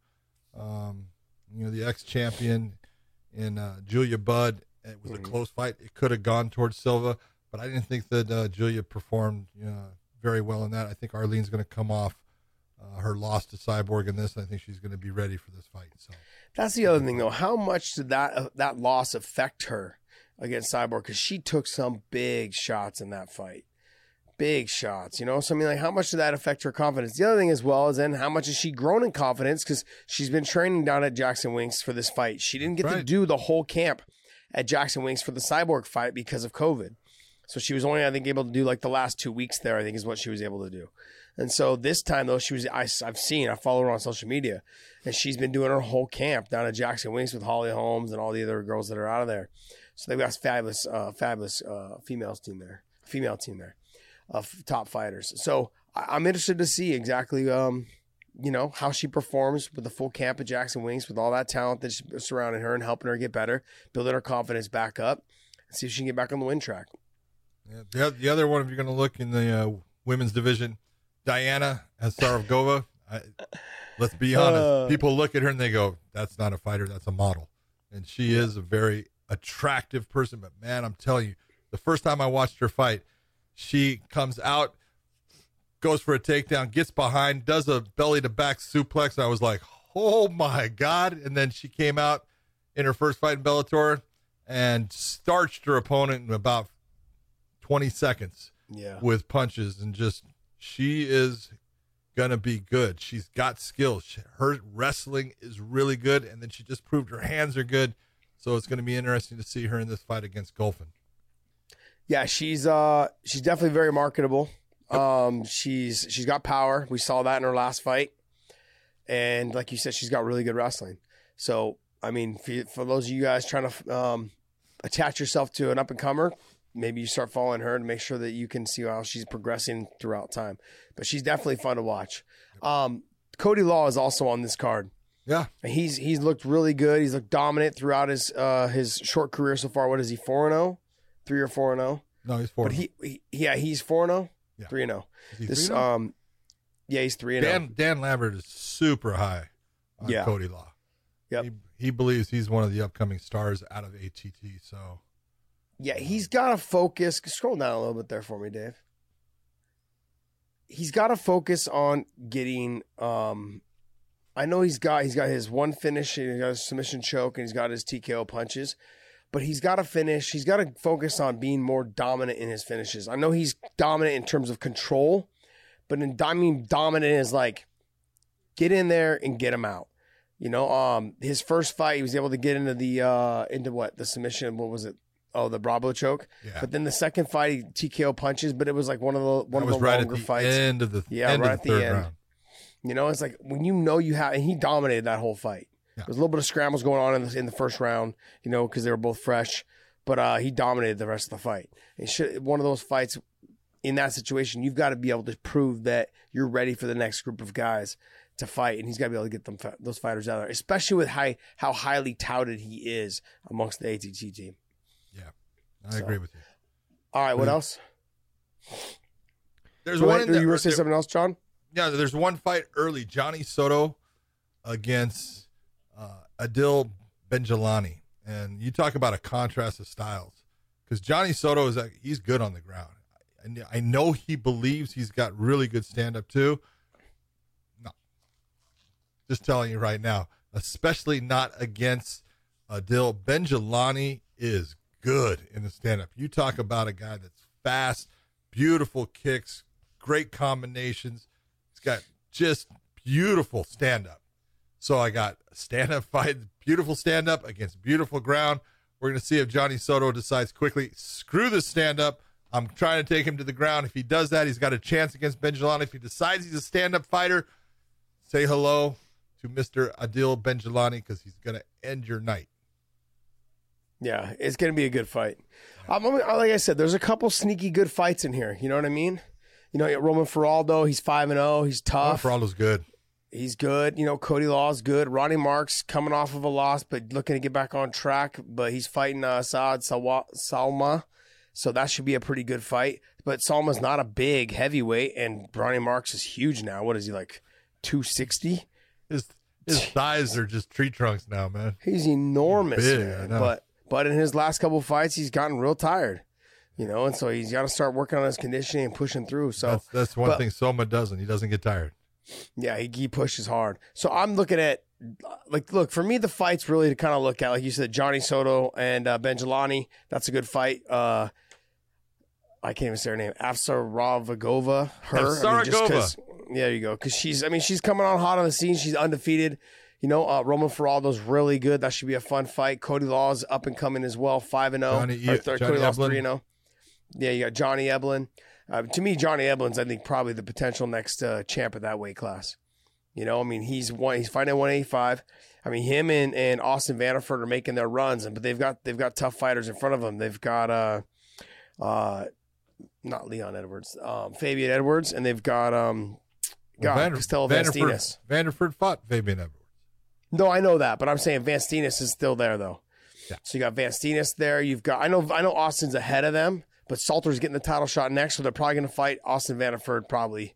um, you know, the ex champion in uh, Julia Budd. It was a close fight. It could have gone towards Silva, but I didn't think that uh, Julia performed you know, very well in that. I think Arlene's going to come off uh, her loss to Cyborg in this. I think she's going to be ready for this fight. So That's the other thing, though. How much did that uh, that loss affect her against Cyborg? Because she took some big shots in that fight, big shots. You know, so I mean, like, how much did that affect her confidence? The other thing, as well, is then how much has she grown in confidence? Because she's been training down at Jackson Wink's for this fight. She didn't get to do the whole camp at Jackson Wink's for the Cyborg fight because of COVID. So she was only, I think, able to do like the last two weeks there. I think is what she was able to do. And so this time though, she was I, have seen I follow her on social media, and she's been doing her whole camp down at Jackson Wink's with Holly Holmes and all the other girls that are out of there. So they've got fabulous, uh, fabulous uh, females team there, female team there, of top fighters. So I'm interested to see exactly, um, you know, how she performs with the full camp of Jackson Wink's with all that talent that's surrounding her and helping her get better, building her confidence back up, and see if she can get back on the win track. yeah, the, the other one, if you're going to look in the uh, women's division, Diana Avsaragova. I, let's be honest. Uh. People look at her and they go, "That's not a fighter. That's a model." And she is a very attractive person. But man, I'm telling you, the first time I watched her fight, she comes out, goes for a takedown, gets behind, does a belly to back suplex. And I was like, "Oh my god!" And then she came out in her first fight in Bellator and starched her opponent in about 20 seconds Yeah. with punches and just she is gonna be good. She's got skills. She- Her wrestling is really good, and then she just proved her hands are good. So it's gonna be interesting to see her in this fight against Golfin. Yeah, she's uh she's definitely very marketable. Um she's she's got power. We saw that in her last fight. And like you said she's got really good wrestling. So, I mean, for, for those of you guys trying to um attach yourself to an up and comer, maybe you start following her to make sure that you can see how she's progressing throughout time. But she's definitely fun to watch. Um Cody Law is also on this card. Yeah, And He's he's looked really good. He's looked dominant throughout his uh his short career so far. What is he? 4 and 0? 3 or 4 and 0? no, he's four. But he, he yeah, he's 4 and 0. Yeah. 3 0. Is he This three um yeah, he's 3 0. Dan Dan Lambert is super high on Yeah. Cody Law. Yep. He, he believes he's one of the upcoming stars out of ATT. So Yeah, he's got to focus. Scroll down a little bit there for me, Dave. He's got to focus on getting. Um, I know he's got he's got his one finish, and he's got his submission choke, and he's got his TKO punches, but he's got to finish. He's got to focus on being more dominant in his finishes. I know he's dominant in terms of control, but in I mean dominant is like get in there and get him out. You know, um, his first fight, he was able to get into the uh into what the submission. What was it? Oh, the Bravo choke. Yeah. But then the second fight, he TKO punches, but it was like one of the one of the right longer at the fights. end of the Yeah, end right of at the the third end. round. You know, it's like when you know you have, and he dominated that whole fight. Yeah. There's a little bit of scrambles going on in the, in the first round, you know, because they were both fresh, but uh, he dominated the rest of the fight. It should one of those fights in that situation, you've got to be able to prove that you're ready for the next group of guys to fight, and he's got to be able to get them those fighters out there, especially with high, how highly touted he is amongst the ATT team. Yeah, I So- agree with you. All right, what Yeah. else? There's Go one. ahead. in you the- were going to say something else, John? yeah, there's one fight early. Johnny Soto against Adil Benjilany, and you talk about a contrast of styles because Johnny Soto is like, he's good on the ground. And I know he believes he's got really good stand up too. No, just telling you right now, especially not against Adil Benjilany is good in the stand up. You talk about a guy that's fast, beautiful kicks, great combinations. He's got just beautiful stand up. So I got stand up fight, beautiful stand up against beautiful ground. We're going to see if Johnny Soto decides quickly, screw the stand up. I'm trying to take him to the ground. If he does that, he's got a chance against Benjilany. If he decides he's a stand up fighter, say hello to Mr. Adil Benjilany because he's going to end your night. Yeah, it's going to be a good fight. Um, like I said, there's a couple sneaky good fights in here. You know what I mean? You know, Roman Faraldo, he's five and zero. He's tough. Faraldo's good. He's good. You know, Cody Law's good. Ronny Markes coming off of a loss, but looking to get back on track. But he's fighting uh, Said Sowma, so that should be a pretty good fight. But Sowma's not a big heavyweight, and Ronny Markes is huge now. What is he like, two sixty? His his thighs are just tree trunks now, man. He's enormous, Big, man. But but in his last couple fights, he's gotten real tired. You know, and so he's got to start working on his conditioning and pushing through. So that's that's one but- thing Sowma doesn't. He doesn't get tired. Yeah, he, he pushes hard. So I'm looking at, like, look, for me, the fight's really to kind of look at, like you said, Johnny Soto and uh, Benjilany. That's a good fight. Uh, I can't even say her name. Afsaravagova. Her. I mean, just yeah, there you go. Because she's, I mean, she's coming on hot on the scene. She's undefeated. You know, uh, Roman Faraldo's really good. That should be a fun fight. Cody Law's up and coming as well, five and zero. Third- Cody Law's three and zero. Yeah, you got Johnny Eblen. Uh, to me, Johnny Eblen's, I think, probably the potential next uh, champ of that weight class. You know, I mean, he's one. He's fighting at 185. I mean, him and, and Austin Vanderford are making their runs, and but they've got they've got tough fighters in front of them. They've got uh, uh, not Leon Edwards, um, Fabian Edwards, and they've got um, God, Vander- Costello Vanderford, Vanderford fought Fabian Edwards. No, I know that, but I'm saying Van Steenis is still there though. Yeah. So you got Van Steenis there. You've got I know I know Austin's ahead of them, but Salter's getting the title shot next, so they're probably going to fight Austin Vanderford probably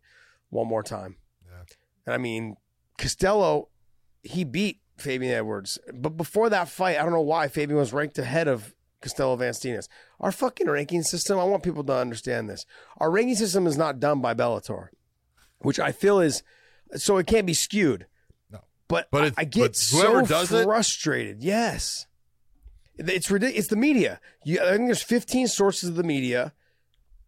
one more time. Yeah. And I mean, Costello, he beat Fabian Edwards, but before that fight, I don't know why Fabian was ranked ahead of Costello Van Steenis. Our fucking ranking system, I want people to understand this. Our ranking system is not done by Bellator, which I feel is so it can't be skewed. No. But, But I, I get but so does it- frustrated. Yes. It's ridiculous. It's the media. You, I think there's 15 sources of the media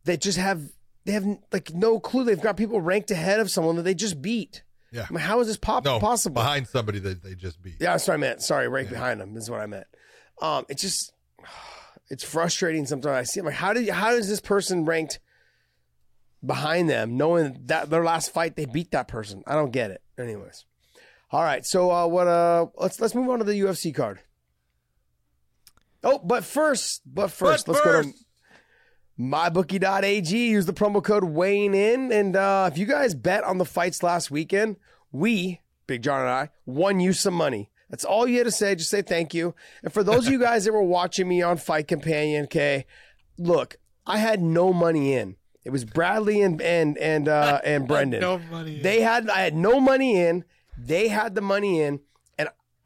that just have they have like no clue. They've got people ranked ahead of someone that they just beat. Yeah. I mean, how is this pop- No, possible? behind somebody that they just beat. Yeah, that's what I meant. Sorry, right behind them is what I meant. Um, it just it's frustrating sometimes. I see. I'm like, how did how is this person ranked behind them, knowing that their last fight they beat that person? I don't get it. Anyways, all right. So uh, what? Uh, let's let's move on to the UFC card. Oh, but first, but first, But let's go to mybookie.ag. Use the promo code weighing in. And uh, if you guys bet on the fights last weekend, we, Big John and I, won you some money. That's all you had to say. Just say thank you. And for those of you guys that were watching me on Fight Companion, okay, look, I had no money in. It was Bradley and and and uh, and Brendan. No money. They had I had no money in. They had the money in,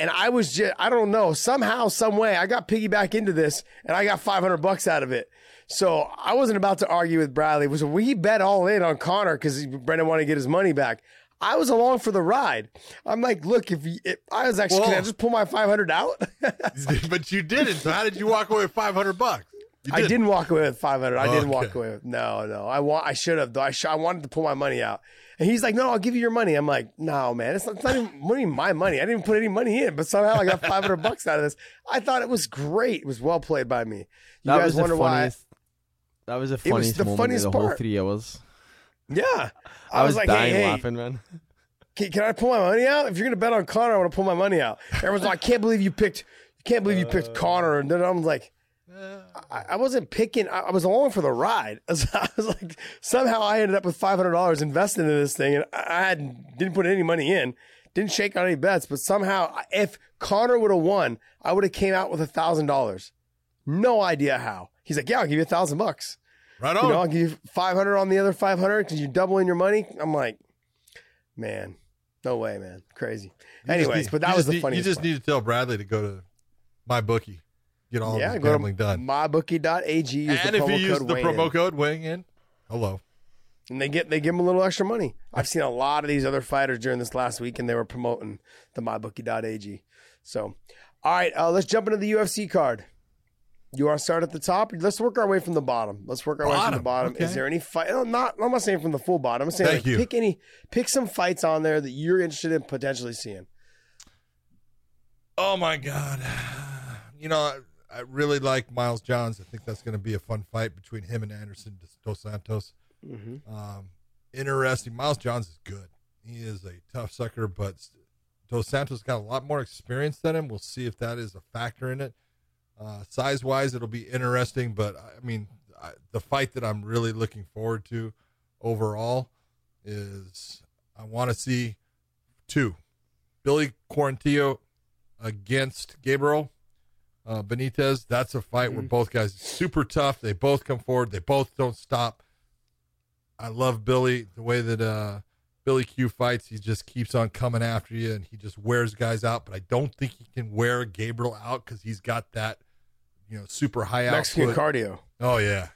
and I was just I don't know somehow some way I got piggyback into this and I got 500 bucks out of it. So I wasn't about to argue with Bradley. It was we bet all in on Conor because Brendan wanted to get his money back. I was along for the ride. I'm like, look, if, you, if I was actually, can I just pull my 500 out? but you didn't. So how did you walk away with 500 bucks? You I didn't walk away with 500. I didn't walk away with no, no. I want. I should have though. I, sh- I wanted to pull my money out, and he's like, "No, I'll give you your money." I'm like, "No, man, it's not, it's not even money, my money. I didn't even put any money in, but somehow I got 500 bucks out of this. I thought it was great. It was well played by me. You that guys was the wonder why? funniest. That was the was funniest the moment funniest of the whole part. three hours. Yeah, I, was, like, dying hey, hey, laughing, man. can, can I pull my money out? If you're gonna bet on Conor, I want to pull my money out. Everyone's like, I can't believe you picked. You can't believe you picked uh. Conor, and then I'm like. I, I wasn't picking. I, I was along for the ride. I was like, somehow I ended up with five hundred dollars invested in this thing, and I I had didn't put any money in, didn't shake on any bets. But somehow, if Conor would have won, I would have came out with a thousand dollars. No idea how. He's like, yeah, I'll give you a thousand bucks. Right You on. know, I'll give you five hundred on the other five hundred because you're doubling your money. I'm like, man, no way, man, crazy. You Anyways, need- but that was the funniest. You just part. need to tell Bradley to go to my bookie, get all yeah, of his go gambling done. mybookie.ag. Use And the if promo you use code the promo In. code Wing in, hello. and they get they give them a little extra money. I've seen a lot of these other fighters during this last week, and they were promoting the mybookie.ag. So, all right, uh, let's jump into the UFC card. You want to start at the top? Let's work our way from the bottom. Let's work our way from the Bottom, bottom. Is there any fight? no, Not, I'm not saying from the full bottom. I'm saying Thank like, you. pick any, pick some fights on there that you're interested in potentially seeing. Oh my God. You know, I, really like Miles Johns. I think that's going to be a fun fight between him and Anderson Dos Santos. Um, interesting. Miles Johns is good. He is a tough sucker, but Dos Santos got a lot more experience than him. We'll see if that is a factor in it. Uh, size wise, it'll be interesting, but I mean, I, the fight that I'm really looking forward to overall is I want to see two Billy Quarantillo against Gabriel uh, Benitez. That's a fight where both guys super tough. They both come forward. They both don't stop. I love Billy the way that uh, Billy Q fights. He just keeps on coming after you, and he just wears guys out. But I don't think he can wear Gabriel out because he's got that, you know, super high Mexican output. cardio. Oh yeah,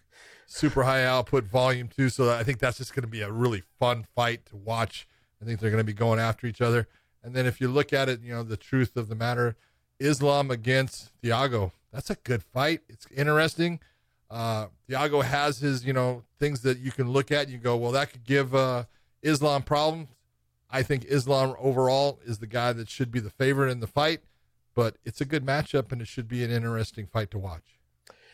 super high output volume too. So I think that's just going to be a really fun fight to watch. I think they're going to be going after each other. And then if you look at it, you know the truth of the matter, Islam against Thiago. That's a good fight. It's interesting. Uh, Thiago has his you know things that you can look at. You go, well, that could give uh, Islam problems. I think Islam overall is the guy that should be the favorite in the fight. But it's a good matchup, and it should be an interesting fight to watch.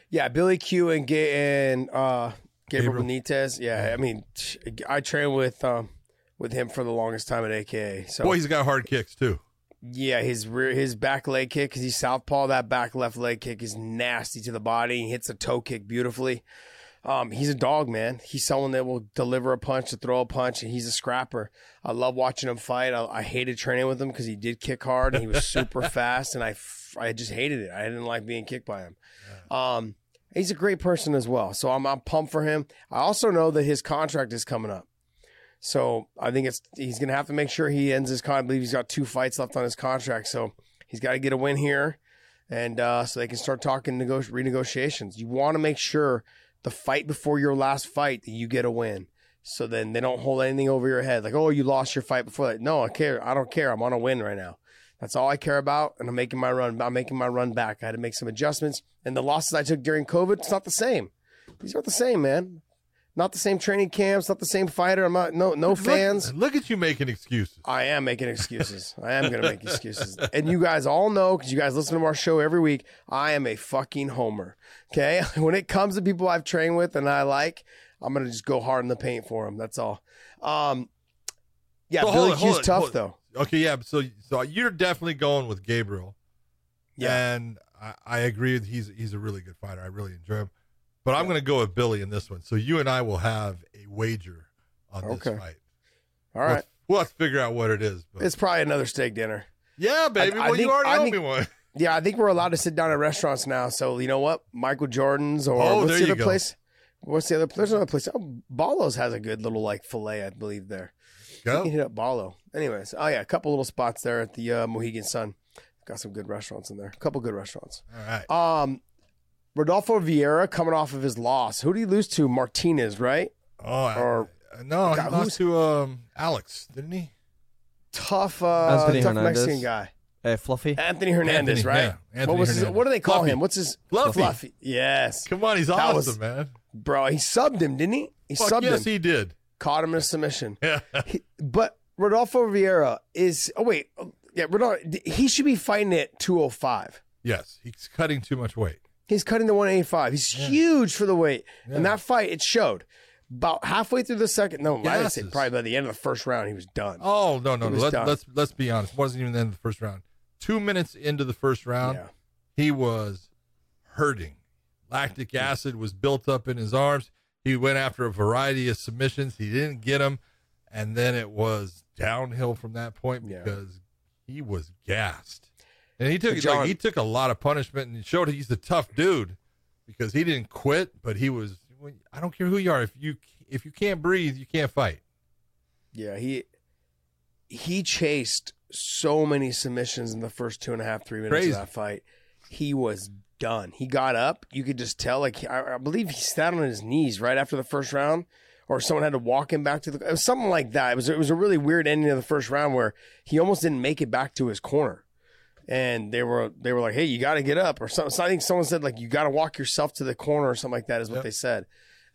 Yeah, Billy Q and Ga- and uh, Gabriel, Gabriel. Benitez. Yeah, I mean, I trained with um, with him for the longest time at AKA. So Boy, he's got hard kicks too. Yeah, his rear, his back leg kick because he's southpaw. That back left leg kick is nasty to the body. He hits a toe kick beautifully. Um, he's a dog, man. He's someone that will deliver a punch, to throw a punch, and he's a scrapper. I love watching him fight. I, I hated training with him because he did kick hard and he was super fast, and I, I just hated it. I didn't like being kicked by him. Um, he's a great person as well, so I'm I'm pumped for him. I also know that his contract is coming up. So I think it's he's gonna have to make sure he ends his contract. I believe he's got two fights left on his contract, so he's got to get a win here, and uh, so they can start talking nego- renegotiations. You want to make sure the fight before your last fight that you get a win, so then they don't hold anything over your head like, oh, you lost your fight before that. No, I care. I don't care. I'm on a win right now. That's all I care about, and I'm making my run. I'm making my run back. I had to make some adjustments, and the losses I took during COVID, it's not the same. These aren't the same, man. Not the same training camps, not the same fighter. I'm not no no fans. Look, look at you making excuses. I am making excuses. I am going to make excuses. And you guys all know, because you guys listen to our show every week, I am a fucking homer. Okay? When it comes to people I've trained with and I like, I'm going to just go hard in the paint for them. That's all. Um, yeah, hold Billy it, Q's tough, though. Okay, yeah. So, so you're definitely going with Gabriel. Yeah. and I, I agree. He's he's a really good fighter. I really enjoy him. But I'm going to go with Billy in this one. So you and I will have a wager on this Okay. fight. All right. We'll, we'll have to figure out what it is. But It's probably another steak dinner. yeah, baby. I well, you think- already I owe think- me one. Yeah, I think we're allowed to sit down at restaurants now. So, you know what? Michael Jordan's or Oh, what's the you other go. place? What's the other place? There's another place. Oh, Barlow's has a good little like filet, I believe, there. You Go. can hit up Barlow. Anyways, oh yeah, a couple little spots there at the uh, Mohegan Sun. Got some good restaurants in there. A couple good restaurants. All right. Um, Rodolfo Vieira coming off of his loss. Who did he lose to? Martinez, right? oh, or- I- no, God, he lost to um, Alex, didn't he? Tough, uh, Anthony tough Hernandez. Mexican guy. Uh, Fluffy. Anthony Hernandez, Anthony, right? yeah. Anthony what was his, Hernandez. what do they call Fluffy. him? What's his Fluffy. Yes, Come on, he's That awesome, was- man. bro. He subbed him, didn't he? He Fuck subbed yes, him. he did. Caught him in a submission. Yeah. He- but Rodolfo Vieira is. Oh wait, yeah. Rodolfo, he should be fighting at 205. yes, he's cutting too much weight. He's cutting to 185. He's huge for the weight. And that fight, it showed. About halfway through the second, no, I would say probably by the end of the first round, he was done. Oh no, no, no. Let, done. let's let's be honest. It wasn't even the end of the first round. Two minutes into the first round, yeah. he was hurting. Lactic acid was built up in his arms. He went after a variety of submissions. He didn't get them, and then it was downhill from that point Yeah. because he was gassed. And he took John- like he took a lot of punishment and showed he's a tough dude because he didn't quit, but he was. I don't care who you are. If you if you can't breathe, you can't fight. Yeah, he he chased so many submissions in the first two and a half, three minutes Crazy. of that fight. He was done. He got up. You could just tell. Like I, I believe he sat on his knees right after the first round, or someone had to walk him back to the. It was something like that. It was it was a really weird ending of the first round where he almost didn't make it back to his corner. And they were they were like, "Hey, you got to get up," or something. So I think someone said like, "You got to walk yourself to the corner," or something like that. Is what Yep. they said.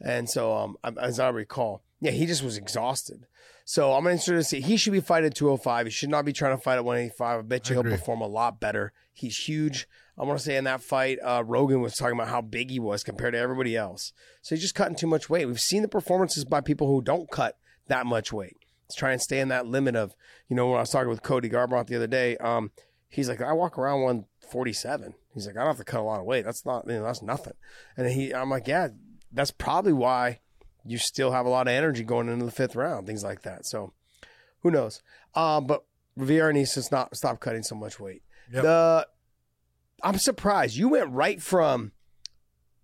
And so, um, as I recall, yeah, he just was exhausted. So I'm interested to see. He should be fighting at 205. He should not be trying to fight at 185. I bet you I he'll agree. perform a lot better. He's huge. I want to say in that fight, uh, Rogan was talking about how big he was compared to everybody else. So he's just cutting too much weight. We've seen the performances by people who don't cut that much weight. Let's try and stay in that limit of, you know, when I was talking with Cody Garbrandt the other day, um, he's like, I walk around 147. He's like, I don't have to cut a lot of weight. That's not, you know, that's nothing. And he, I'm like, yeah, that's probably why you still have a lot of energy going into the fifth round, things like that. So who knows? Um, but Rivera needs to not stop cutting so much weight. Yep. The I'm surprised you went right from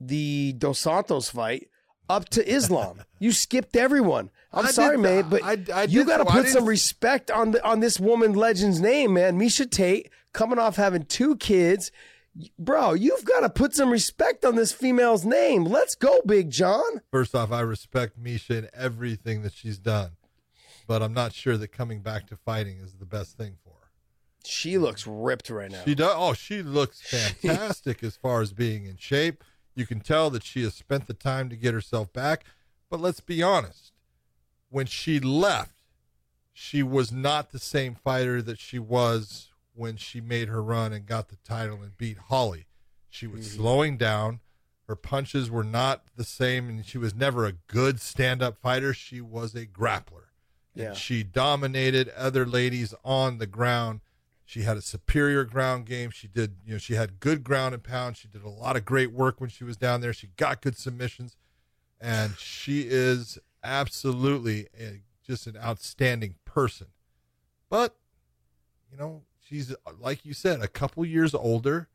the Dos Santos fight up to Islam. you skipped everyone. I'm I sorry, did- mate, but I- I you got to I put some respect on the on this woman legend's name, man. Miesha Tate coming off having two kids. Bro, you've got to put some respect on this female's name. Let's go, Big John. First off, I respect Miesha and everything that she's done, but I'm not sure that coming back to fighting is the best thing for her. She looks ripped right now. She does. Oh, she looks fantastic as far as being in shape. You can tell that she has spent the time to get herself back. But let's be honest, when she left, she was not the same fighter that she was when she made her run and got the title and beat Holly. She was mm-hmm. slowing down. Her punches were not the same, and she was never a good stand up fighter. She was a grappler. Yeah. And she dominated other ladies on the ground. She had a superior ground game. She did, you know, she had good ground and pound. She did a lot of great work when she was down there. She got good submissions, and she is absolutely a, just an outstanding person. But, you know, she's like you said, a couple years older.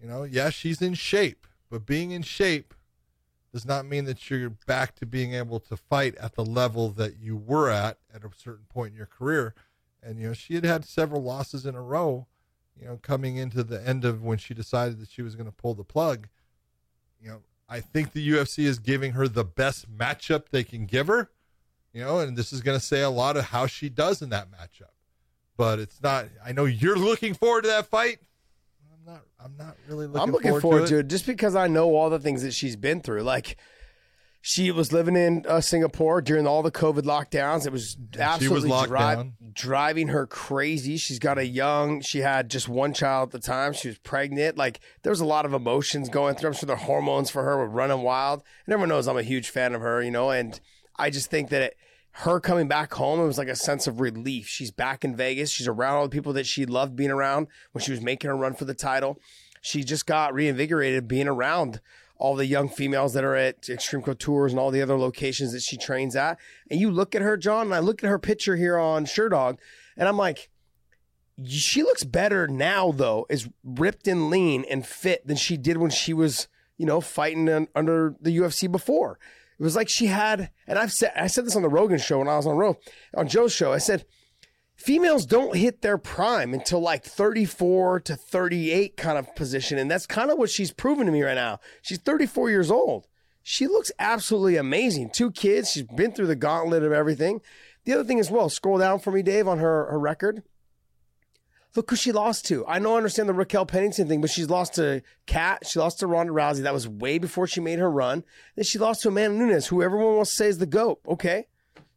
You know, yeah, she's in shape, but being in shape does not mean that you're back to being able to fight at the level that you were at at a certain point in your career. And you know, she had had several losses in a row. You know, coming into the end of when she decided that she was going to pull the plug. You know, I think the UFC is giving her the best matchup they can give her. You know, and this is going to say a lot of how she does in that matchup. But it's not. I know you're looking forward to that fight. I'm not. I'm not really looking. I'm looking forward, to, it. just because I know all the things that she's been through. Like she was living in uh, Singapore during all the COVID lockdowns. It was absolutely locked dri- driving her crazy. She's got a young. She had just one child at the time. She was pregnant. Like there was a lot of emotions going through. I'm sure the hormones for her were running wild. And everyone knows I'm a huge fan of her. You know, and I just think that. It, her coming back home, it was like a sense of relief. She's back in Vegas. She's around all the people that she loved being around when she was making her run for the title. She just got reinvigorated being around all the young females that are at Extreme Couture and all the other locations that she trains at. And you look at her, John, and I look at her picture here on Sherdog, and I'm like, she looks better now, though, is ripped and lean and fit than she did when she was, you know, fighting in, under the UFC before. It was like she had, and I've said I said this on the Rogan show when I was on Ro on Joe's show. I said females don't hit their prime until like 34 to 38 kind of position. And that's kind of what she's proven to me right now. She's 34 years old. She looks absolutely amazing. Two kids. She's been through the gauntlet of everything. The other thing as well, scroll down for me, Dave, on her, her record. Look who she lost to. I know I understand the Raquel Pennington thing, but she's lost to Cat. She lost to Ronda Rousey. That was way before she made her run. Then she lost to Amanda Nunes, who everyone wants to say is the GOAT. Okay.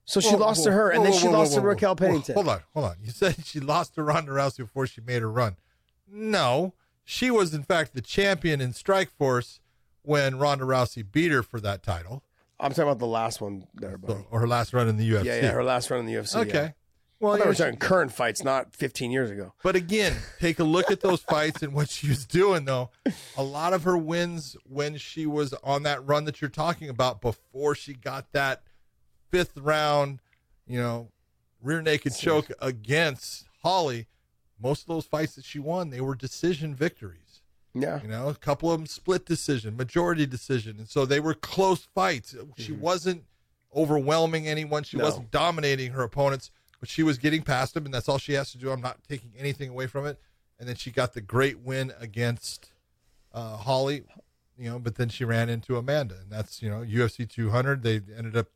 So she Whoa, lost whoa, to her, and then she whoa, lost whoa, to whoa. Raquel Whoa, Pennington. Hold on, hold on. You said she lost to Ronda Rousey before she made her run. No, she was in fact the champion in Strikeforce when Ronda Rousey beat her for that title, I'm talking about the last one there, buddy. or her last run in the UFC. Yeah, yeah, her last run in the UFC. okay. Yeah. Well, I thought you we know, were talking current fights, not 15 years ago. But again, take a look at those fights and what she was doing, though. A lot of her wins when she was on that run that you're talking about before she got that fifth round, you know, rear naked choke against Holly. Most of those fights that she won, they were decision victories. Yeah. You know, a couple of them split decision, majority decision. And so they were close fights. She wasn't overwhelming anyone, she Mm-hmm. No. wasn't dominating her opponents, but she was getting past them, and that's all she has to do. I'm not taking anything away from it. And then she got the great win against uh, Holly, you know, but then she ran into Amanda, and that's, you know, UFC 200. They ended up,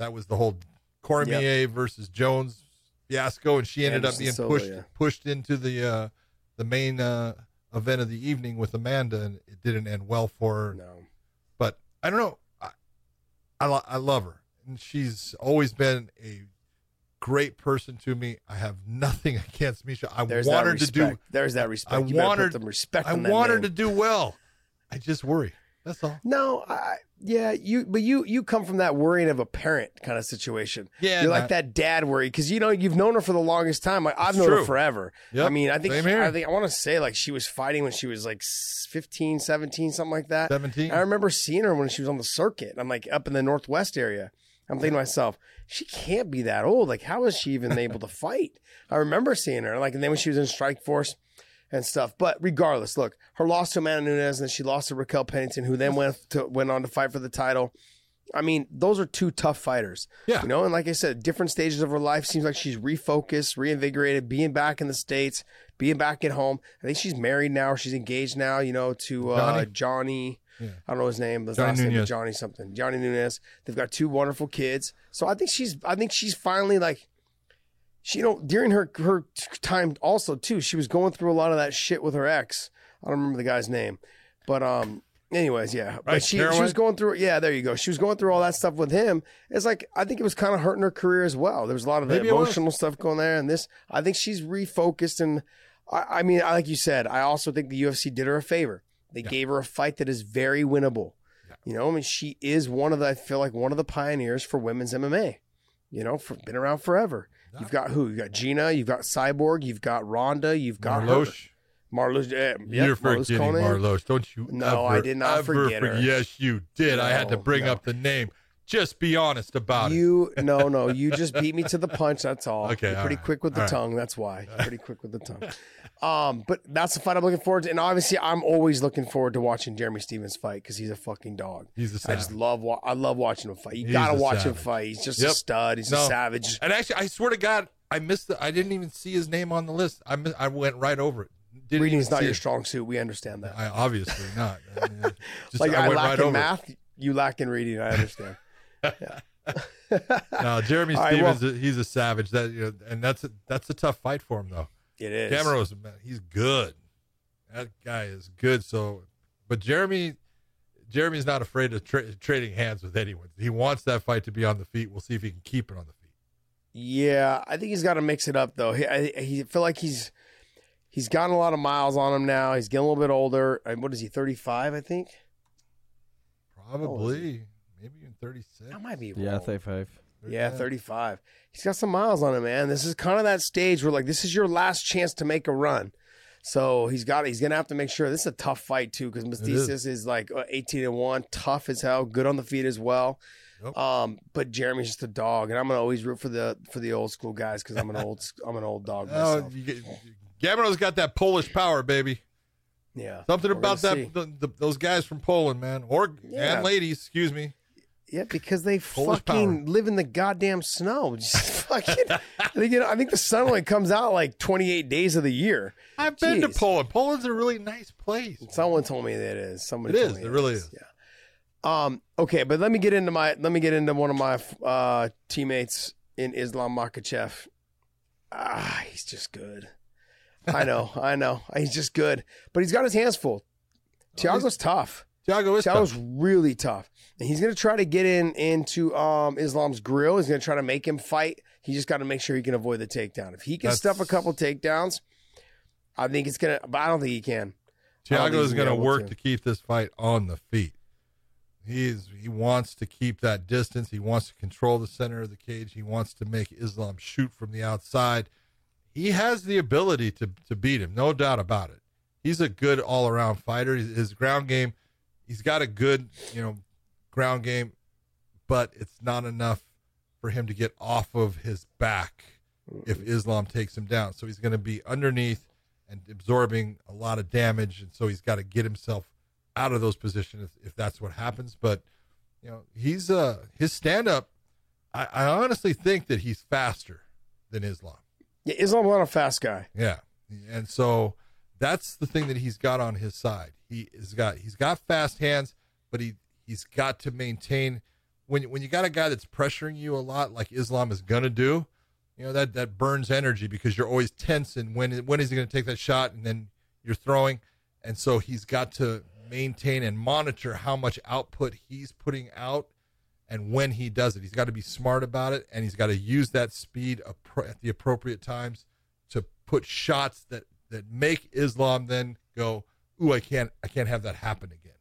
that was the whole Cormier versus Jones fiasco, and she ended up being Silva, pushed yeah. pushed into the uh, the main uh, event of the evening with Amanda, and it didn't end well for her. No. But I don't know. I I, lo- I love her, and she's always been a great person to me. I have nothing against Miesha. I There's want her to do. There's that respect. I You want her. some respect I want her to do well. I just worry. That's all. No, I, yeah, you, but you, you come from that worrying of a parent kind of situation. Yeah, you're like that dad worry because you know you've known her for the longest time. I, I've known true. her forever. Yep, I mean, I think here. I think I want to say like she was fighting when she was like 15, 17, something like that. 17. I remember seeing her when she was on the circuit. I'm like up in the northwest area. I'm thinking to myself, she can't be that old. Like, how is she even able to fight? I remember seeing her, like, and then when she was in Strike Force and stuff. But regardless, look, her loss to Amanda Nunes, and then she lost to Raquel Pennington, who then went to went on to fight for the title. I mean, those are two tough fighters. Yeah. You know, and like I said, different stages of her life. Seems like she's refocused, reinvigorated, being back in the States, being back at home. I think she's married now, she's engaged now, you know, to uh, Johnny? Johnny. Yeah. I don't know his name. His Johnny last name is Johnny something. Johnny Nunez. They've got two wonderful kids. So I think she's I think she's finally like she you know, during her her time also too, she was going through a lot of that shit with her ex. I don't remember the guy's name. But um anyways, yeah. Right, But she, she was going through yeah, there you go. She was going through all that stuff with him. It's like I think it was kind of hurting her career as well. There was a lot of Maybe emotional stuff going there and this I think she's refocused and I, I mean, like you said, I also think the UFC did her a favor. They gave her a fight that is very winnable. You know, I mean, she is one of the, I feel like one of the pioneers for women's MMA. You know, for, been around forever. You've got who? You've got Gina, you've got Cyborg, you've got Ronda. you've got Marloche. Marloche. Uh, You're yep, forgetting Conan. Marloche. Don't you No, ever, I did not ever forget her. Yes, you did. I had to bring no. up the name. Just be honest about it. You no no you just beat me to the punch. That's all. Okay, You're all pretty right, quick with the all right. tongue. That's why. You're pretty quick with the tongue. Um, but that's the fight I'm looking forward to, and obviously I'm always looking forward to watching Jeremy Stephens fight because he's a fucking dog. He's a I just love wa- I love watching him fight. You He's gotta watch him fight. He's just a stud. He's No. a savage. And actually, I swear to God, I missed the. I didn't even see his name on the list. I miss, I went right over it. Didn't Reading is not your it. strong suit. We understand that. I obviously not. I mean, just, like I I, lack right in math, you lack in reading. I understand. No, Jeremy All right, well- Stephens, he's a savage. That you know, and that's a, that's a tough fight for him though. It is. Gamrot's man, he's good. That guy is good. So, but Jeremy, Jeremy's not afraid of tra- trading hands with anyone. He wants that fight to be on the feet. We'll see if he can keep it on the feet. Yeah, I think he's got to mix it up though. He, I, he feel like he's he's gotten a lot of miles on him now. He's getting a little bit older. And what is he? Thirty five, I think. Probably, maybe even thirty six. That might be wrong. Yeah, 35. Yeah, 35. He's got some miles on him, man. This is kind of that stage where like this is your last chance to make a run. So he's got he's gonna have to make sure this is a tough fight too because is. Is. like uh, 18 and one, tough as hell, good on the feet as well. Yep. Um, but Jeremy's just a dog, and I'm gonna always root for the for the old school guys because I'm an old I'm an old dog Oh, myself. you get, Gabriel's got that Polish power, baby. Yeah, Something about that the, the, those guys from Poland, man, or Yeah. and ladies, excuse me. Yeah, because they Polish fucking live in the goddamn snow. Just fucking, I think, you know, I think the sun only comes out like 28 days of the year. I've been to Poland. Poland's a really nice place. Someone told me that it is. Somebody It told is. me It really is. Yeah. Um. Okay, but let me get into my. Let me get into one of my uh, teammates in Islam Makhachev. Ah, he's just good. I know. I know. He's just good, but he's got his hands full. Tiago's tough. Thiago is Tiago's tough. really tough, and he's gonna try to get in into um Islam's grill. He's gonna try to make him fight. He just got to make sure he can avoid the takedown. If he can That's- stuff a couple takedowns, I think it's gonna. But I don't think he can. I Thiago is going to work to. to keep this fight on the feet. He's he wants to keep that distance. He wants to control the center of the cage. He wants to make Islam shoot from the outside. He has the ability to to beat him, no doubt about it. He's a good all around fighter. His, his ground game, he's got a good you know ground game, but it's not enough for him to get off of his back if Islam takes him down. So he's going to be underneath and absorbing a lot of damage, and so he's got to get himself out of those positions if, if that's what happens. But you know, he's uh his stand up. I, I honestly think that he's faster than Islam. Yeah, Islam's not a fast guy. Yeah, and so that's the thing that he's got on his side. He has got he's got fast hands, but he he's got to maintain when when you got a guy that's pressuring you a lot, like Islam is gonna do. You know that that burns energy because you're always tense and when when is he going to take that shot and then you're throwing, and so he's got to maintain and monitor how much output he's putting out and when he does it. He's got to be smart about it and he's got to use that speed at the appropriate times to put shots that that make Islam then go, "Ooh, I can't I can't have that happen again.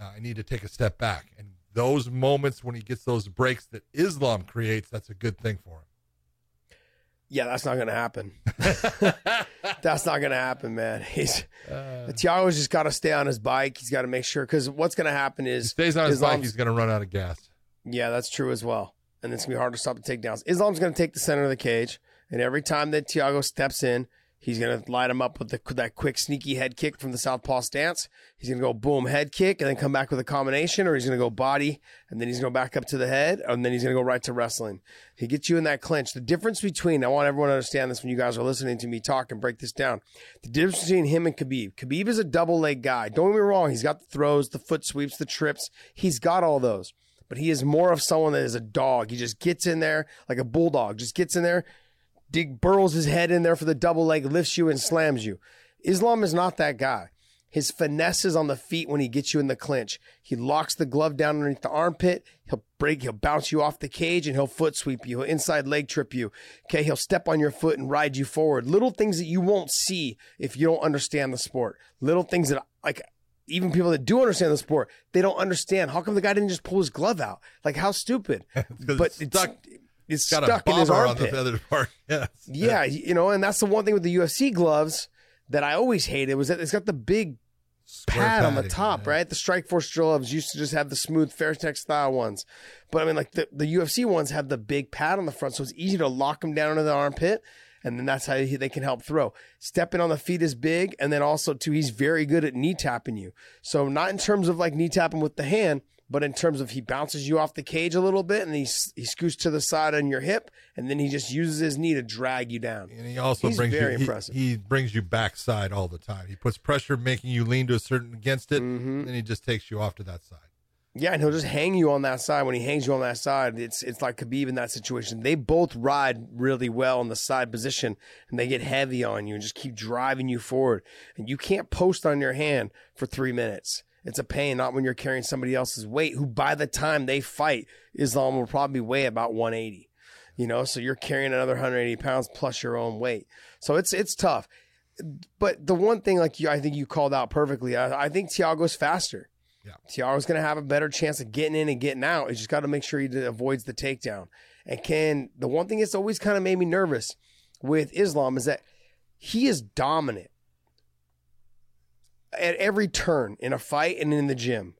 Uh, I need to take a step back." And those moments when he gets those breaks that Islam creates, that's a good thing for him. Yeah, that's not going to happen. that's not going to happen, man. He's Thiago's just got to stay on his bike. He's got to make sure because what's going to happen is stays on his bike, he's going to run out of gas. Yeah, that's true as well. And it's gonna be hard to stop the takedowns. Islam's gonna take the center of the cage, and every time that Tiago steps in, he's gonna light him up with the, that quick sneaky head kick from the southpaw stance. He's gonna go boom head kick, and then come back with a combination, or he's gonna go body, and then he's gonna go back up to the head, and then he's gonna go right to wrestling. He gets you in that clinch. The difference between I want everyone to understand this when you guys are listening to me talk and break this down. The difference between him and Khabib. Khabib is a double leg guy. Don't get me wrong. He's got the throws, the foot sweeps, the trips. He's got all those but he is more of someone that is a dog. He just gets in there like a bulldog, just gets in there, dig burrows his head in there for the double leg, lifts you and slams you. Islam is not that guy. His finesse is on the feet when he gets you in the clinch. He locks the glove down underneath the armpit. He'll break, he'll bounce you off the cage and he'll foot sweep you. He'll inside leg trip you. Okay, he'll step on your foot and ride you forward. Little things that you won't see if you don't understand the sport. Little things that like even people that do understand the sport, they don't understand. How come the guy didn't just pull his glove out? Like how stupid. but it's it's it's Got stuck a in his bomber on armpit. the other part. Yes. Yeah, you know, and that's the one thing with the UFC gloves that I always hated was that it's got the big Square pad on the top, yeah. right? The Strike Force gloves used to just have the smooth Fairtex style ones, but I mean, like the, the UFC ones have the big pad on the front, so it's easy to lock them down into the armpit, and then that's how he, they can help throw. Stepping on the feet is big, and then also too, he's very good at knee tapping you. So not in terms of like knee tapping with the hand, but in terms of he bounces you off the cage a little bit, and he he scoots to the side on your hip, and then he just uses his knee to drag you down. And he also He's brings very you. he- impressive. He, brings you backside all the time. He puts pressure, making you lean to a certain against it, Mm-hmm. and then he just takes you off to that side. Yeah, and he'll just hang you on that side. When he hangs you on that side, it's it's like Khabib in that situation. They both ride really well in the side position, and they get heavy on you and just keep driving you forward. And you can't post on your hand for three minutes. It's a pain, not when you're carrying somebody else's weight. Who by the time they fight, Islam will probably weigh about 180. You know, so you're carrying another 180 pounds plus your own weight. So it's it's tough. But the one thing, like you, I think you called out perfectly. I, I think Tiago's faster. Yeah. Tiago's going to have a better chance of getting in and getting out. He's just got to make sure he avoids the takedown. And can the one thing that's always kind of made me nervous with Islam is that he is dominant at every turn in a fight and in the gym.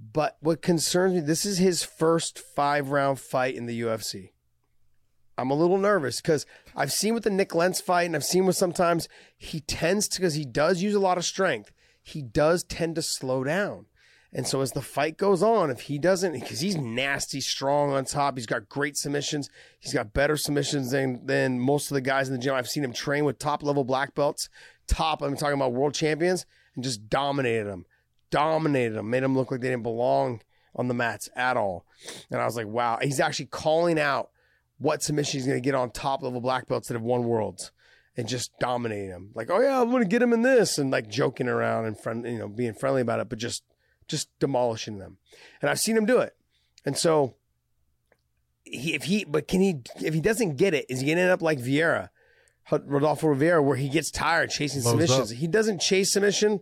But what concerns me, this is his first five round fight in the UFC. I'm a little nervous because I've seen with the Nik Lentz fight, and I've seen with sometimes he tends to, because he does use a lot of strength, he does tend to slow down. And so as the fight goes on, if he doesn't, because he's nasty, strong on top, he's got great submissions. He's got better submissions than than most of the guys in the gym. I've seen him train with top level black belts, top. I'm talking about world champions, and just dominated them, dominated them, made them look like they didn't belong on the mats at all. And I was like, wow, he's actually calling out what submission he's going to get on top level black belts that have won worlds and just dominating them. Like, oh yeah, I'm going to get him in this, and like joking around and friend, you know, being friendly about it, but just just demolishing them. And I've seen him do it. And so he, if he, but can he, if he doesn't get it, is he going to end up like Vieira, Rodolfo Rivera, where he gets tired chasing Blows submissions? up. He doesn't chase submission,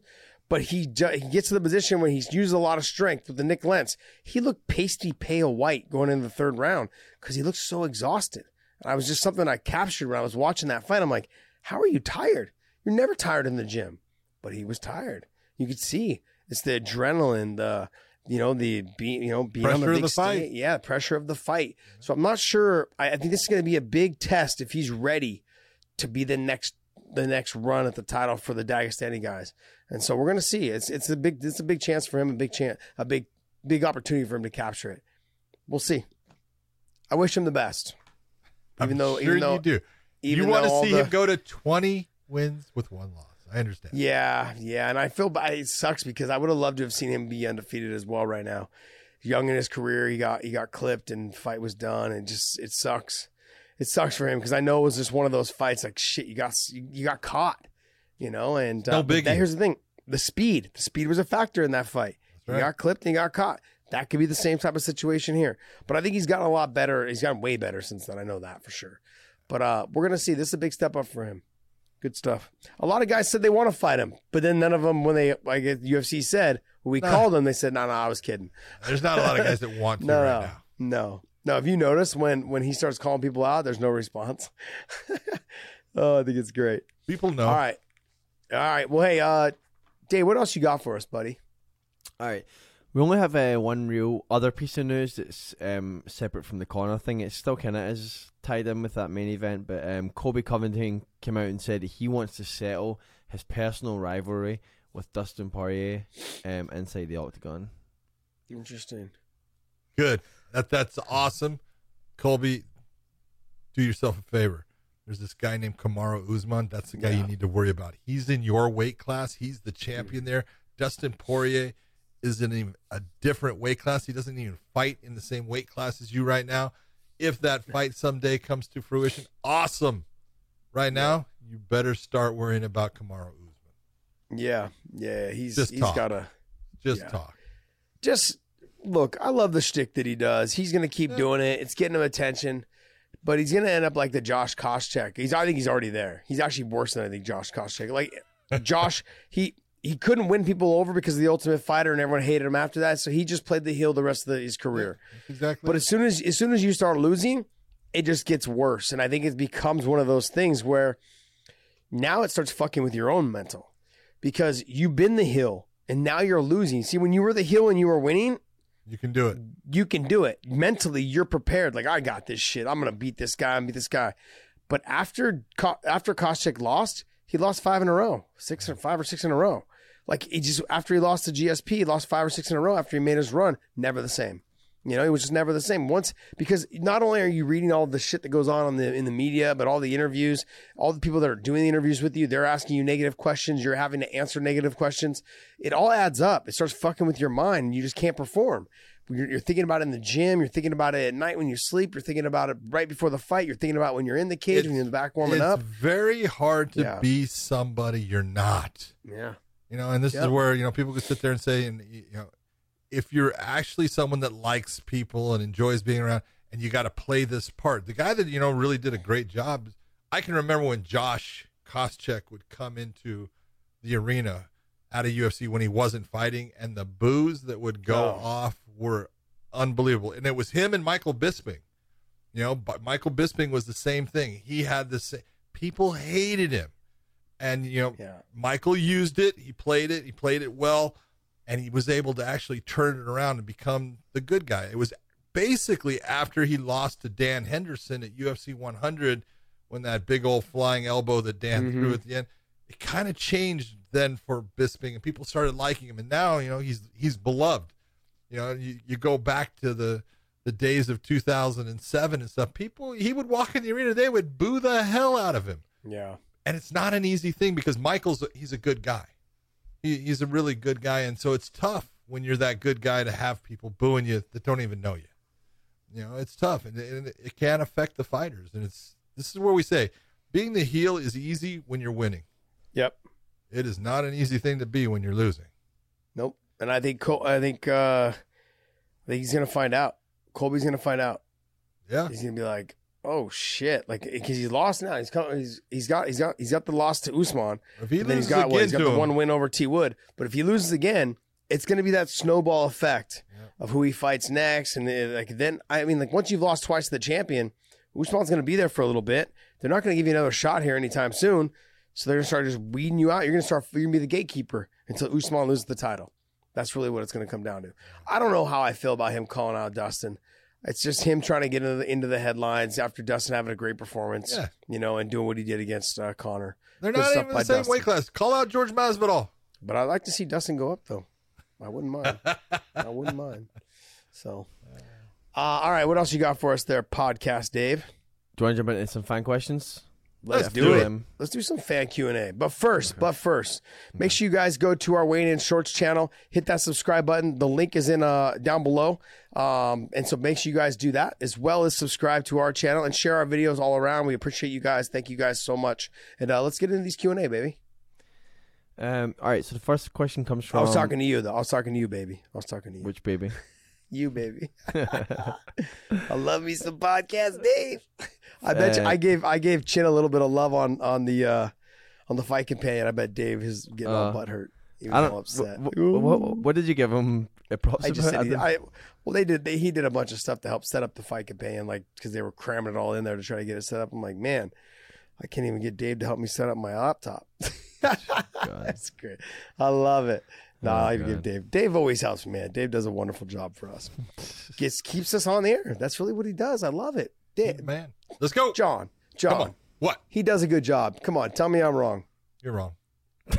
but he, he gets to the position where he's used a lot of strength with the Nik Lentz. He looked pasty pale white going into the third round because he looked so exhausted. And I was just something I captured when I was watching that fight. I'm like, how are you tired? You're never tired in the gym. But he was tired. You could see it's the adrenaline, the you know the you know being on the Pressure of big the stage. Yeah, pressure of the fight. So I'm not sure. I, I think this is going to be a big test if he's ready to be the next the next run at the title for the Dagestani guys. And so we're going to see. It's it's a big it's a big chance for him, a big chance, a big big opportunity for him to capture it. We'll see. I wish him the best. Even I'm though, sure even though, you do. even you want to see the- him go to 20 wins with one loss. I understand. Yeah, yeah, and I feel bad. It sucks because I would have loved to have seen him be undefeated as well right now. Young in his career, he got he got clipped and fight was done, and just it sucks. It sucks for him because I know it was just one of those fights like shit. You got you, you got caught, you know. And uh, but biggie. that- here's the thing: the speed, the speed was a factor in that fight. That's right. He got clipped and he got caught. That could be the same type of situation here. But I think he's gotten a lot better. He's gotten way better since then. I know that for sure. But uh, we're gonna see. This is a big step up for him. Good stuff. A lot of guys said they want to fight him, but then none of them, when they like UFC said, when we Nah. called them, they said, "No, no, I was kidding." There's not a lot of guys that want to No, right no, now. no, no. Have you noticed when when he starts calling people out, there's no response? oh, I think it's great. People know. All right, all right. Well, hey, uh, Dave, what else you got for us, buddy? All right. We only have uh, one real other piece of news that's um, separate from the corner thing. It's still kind of is tied in with that main event, but um, Colby Covington came out and said that he wants to settle his personal rivalry with Dustin Poirier um, inside the octagon. Interesting. Good. That that's awesome. Colby, do yourself a favor. There's this guy named Kamaru Usman. That's the guy you need to worry about. He's in your weight class. He's the champion there. Dustin Poirier is in a different weight class. He doesn't even fight in the same weight class as you right now. If that fight someday comes to fruition, awesome. Right now, you better start worrying about Kamaru Usman. Yeah, yeah. He's Just he's got a Just Yeah. talk. just look, I love the shtick that he does. He's gonna keep doing it. It's getting him attention, but he's gonna end up like the Josh Koscheck. He's I think he's already there. He's actually worse than I think Josh Koscheck. Like Josh, he he couldn't win people over because of the Ultimate Fighter, and everyone hated him after that. So he just played the heel the rest of the, his career. Exactly. But as soon as as soon as you start losing, it just gets worse. And I think it becomes one of those things where now it starts fucking with your own mental. Because you've been the heel and now you're losing. See, when you were the heel and you were winning, you can do it. you can do it. Mentally, you're prepared. Like, I got this shit. I'm gonna beat this guy and beat this guy. But after after Koscheck lost, he lost five in a row, six or five or six in a row. Like he just after he lost to GSP, he lost five or six in a row after he made his run. Never the same. You know, it was just never the same. Once because not only are you reading all the shit that goes on in the in the media, but all the interviews, all the people that are doing the interviews with you, they're asking you negative questions. You're having to answer negative questions. It all adds up. It starts fucking with your mind, and you just can't perform. You're, you're thinking about it in the gym. You're thinking about it at night when you sleep. You're thinking about it right before the fight. You're thinking about when you're in the cage, It's- when you're in the back warming it's up. It's very hard to Yeah. be somebody you're not. Yeah, You know, and this Yep. is where you know people could sit there and say, and you know, if you're actually someone that likes people and enjoys being around, and you got to play this part. The guy that you know really did a great job. I can remember when Josh Koscheck would come into the arena at a UFC when he wasn't fighting, and the boos that would go Oh. off were unbelievable. And it was him and Michael Bisping. You know, but Michael Bisping was the same thing. He had the same. People hated him, and you know, yeah, Michael used it. He played it. He played it well, and he was able to actually turn it around and become the good guy. It was basically after he lost to Dan Henderson at UFC 100 when that big old flying elbow that Dan Mhm. threw at the end. it kind of changed then for Bisping, and people started liking him. And now, you know, he's he's beloved. You know, you, you go back to the the days of 2007 and stuff. People, he would walk in the arena, they would boo the hell out of him. Yeah. And it's not an easy thing because Michael's he's a good guy. He, he's a really good guy, and so it's tough when you're that good guy to have people booing you that don't even know you. You know, it's tough, and, and it can affect the fighters. And it's this is where we say being the heel is easy when you're winning. Yep. It is not an easy thing to be when you're losing. Nope. And I think Col- I think uh I think he's gonna find out. Colby's gonna find out. Yeah, He's gonna be like, oh shit, like because he's lost now. He's come, he's he's got he's got he's got the loss to Usman. if he then he's loses got again He's got the him, one win over T Wood. But if he loses again, it's going to be that snowball effect of who he fights next, and uh, like then I mean, like once you've lost twice to the champion, Usman's going to be there for a little bit. They're not going to give you another shot here anytime soon, so they're going to start just weeding you out. You're going to start you're going to be the gatekeeper until Usman loses the title. That's really what it's going to come down to. I don't know how I feel about him calling out Dustin. It's just him trying to get into the, into the headlines after Dustin having a great performance, Yeah. you know, and doing what he did against uh, Conor. they're good not stuff even the same Dustin. weight class. Call out Jorge Masvidal. But I'd like to see Dustin go up though. I wouldn't mind. I wouldn't mind. So, uh, all right, what else you got for us there, podcast Dave? Do you want to jump into some fan questions? Let's, Let's do, do it. it. Let's do some fan Q and A. But first, but first, make sure you guys go to our Weighing In Shorts channel, hit that subscribe button. The link is in uh down below, um, and so make sure you guys do that as well as subscribe to our channel and share our videos all around. We appreciate you guys. Thank you guys so much. And uh, let's get into these Q and A, baby. Um, all right. So the first question comes from I was talking to you though. I was talking to you, baby. I was talking to you. which baby? You baby. I love me some podcast, Dave. I bet you, I gave I gave Chin a little bit of love on on the uh on the fight companion. I bet Dave is getting all Uh, butthurt. He was I all don't. upset. wh- wh- what, what did you give him? A props I just about? said he, I well they did they, he did a bunch of stuff to help set up the fight companion like because they were cramming it all in there to try to get it set up. I'm like man, I can't even get Dave to help me set up my laptop. That's great. I love it. No, Oh, I give God. Dave. Dave always helps me, man. Dave does a wonderful job for us. Gets keeps us on the air. That's really what he does. I love it. Dave, Man, let's go. John, Come John, on. What? he does a good job. Come on, tell me I'm wrong. You're wrong.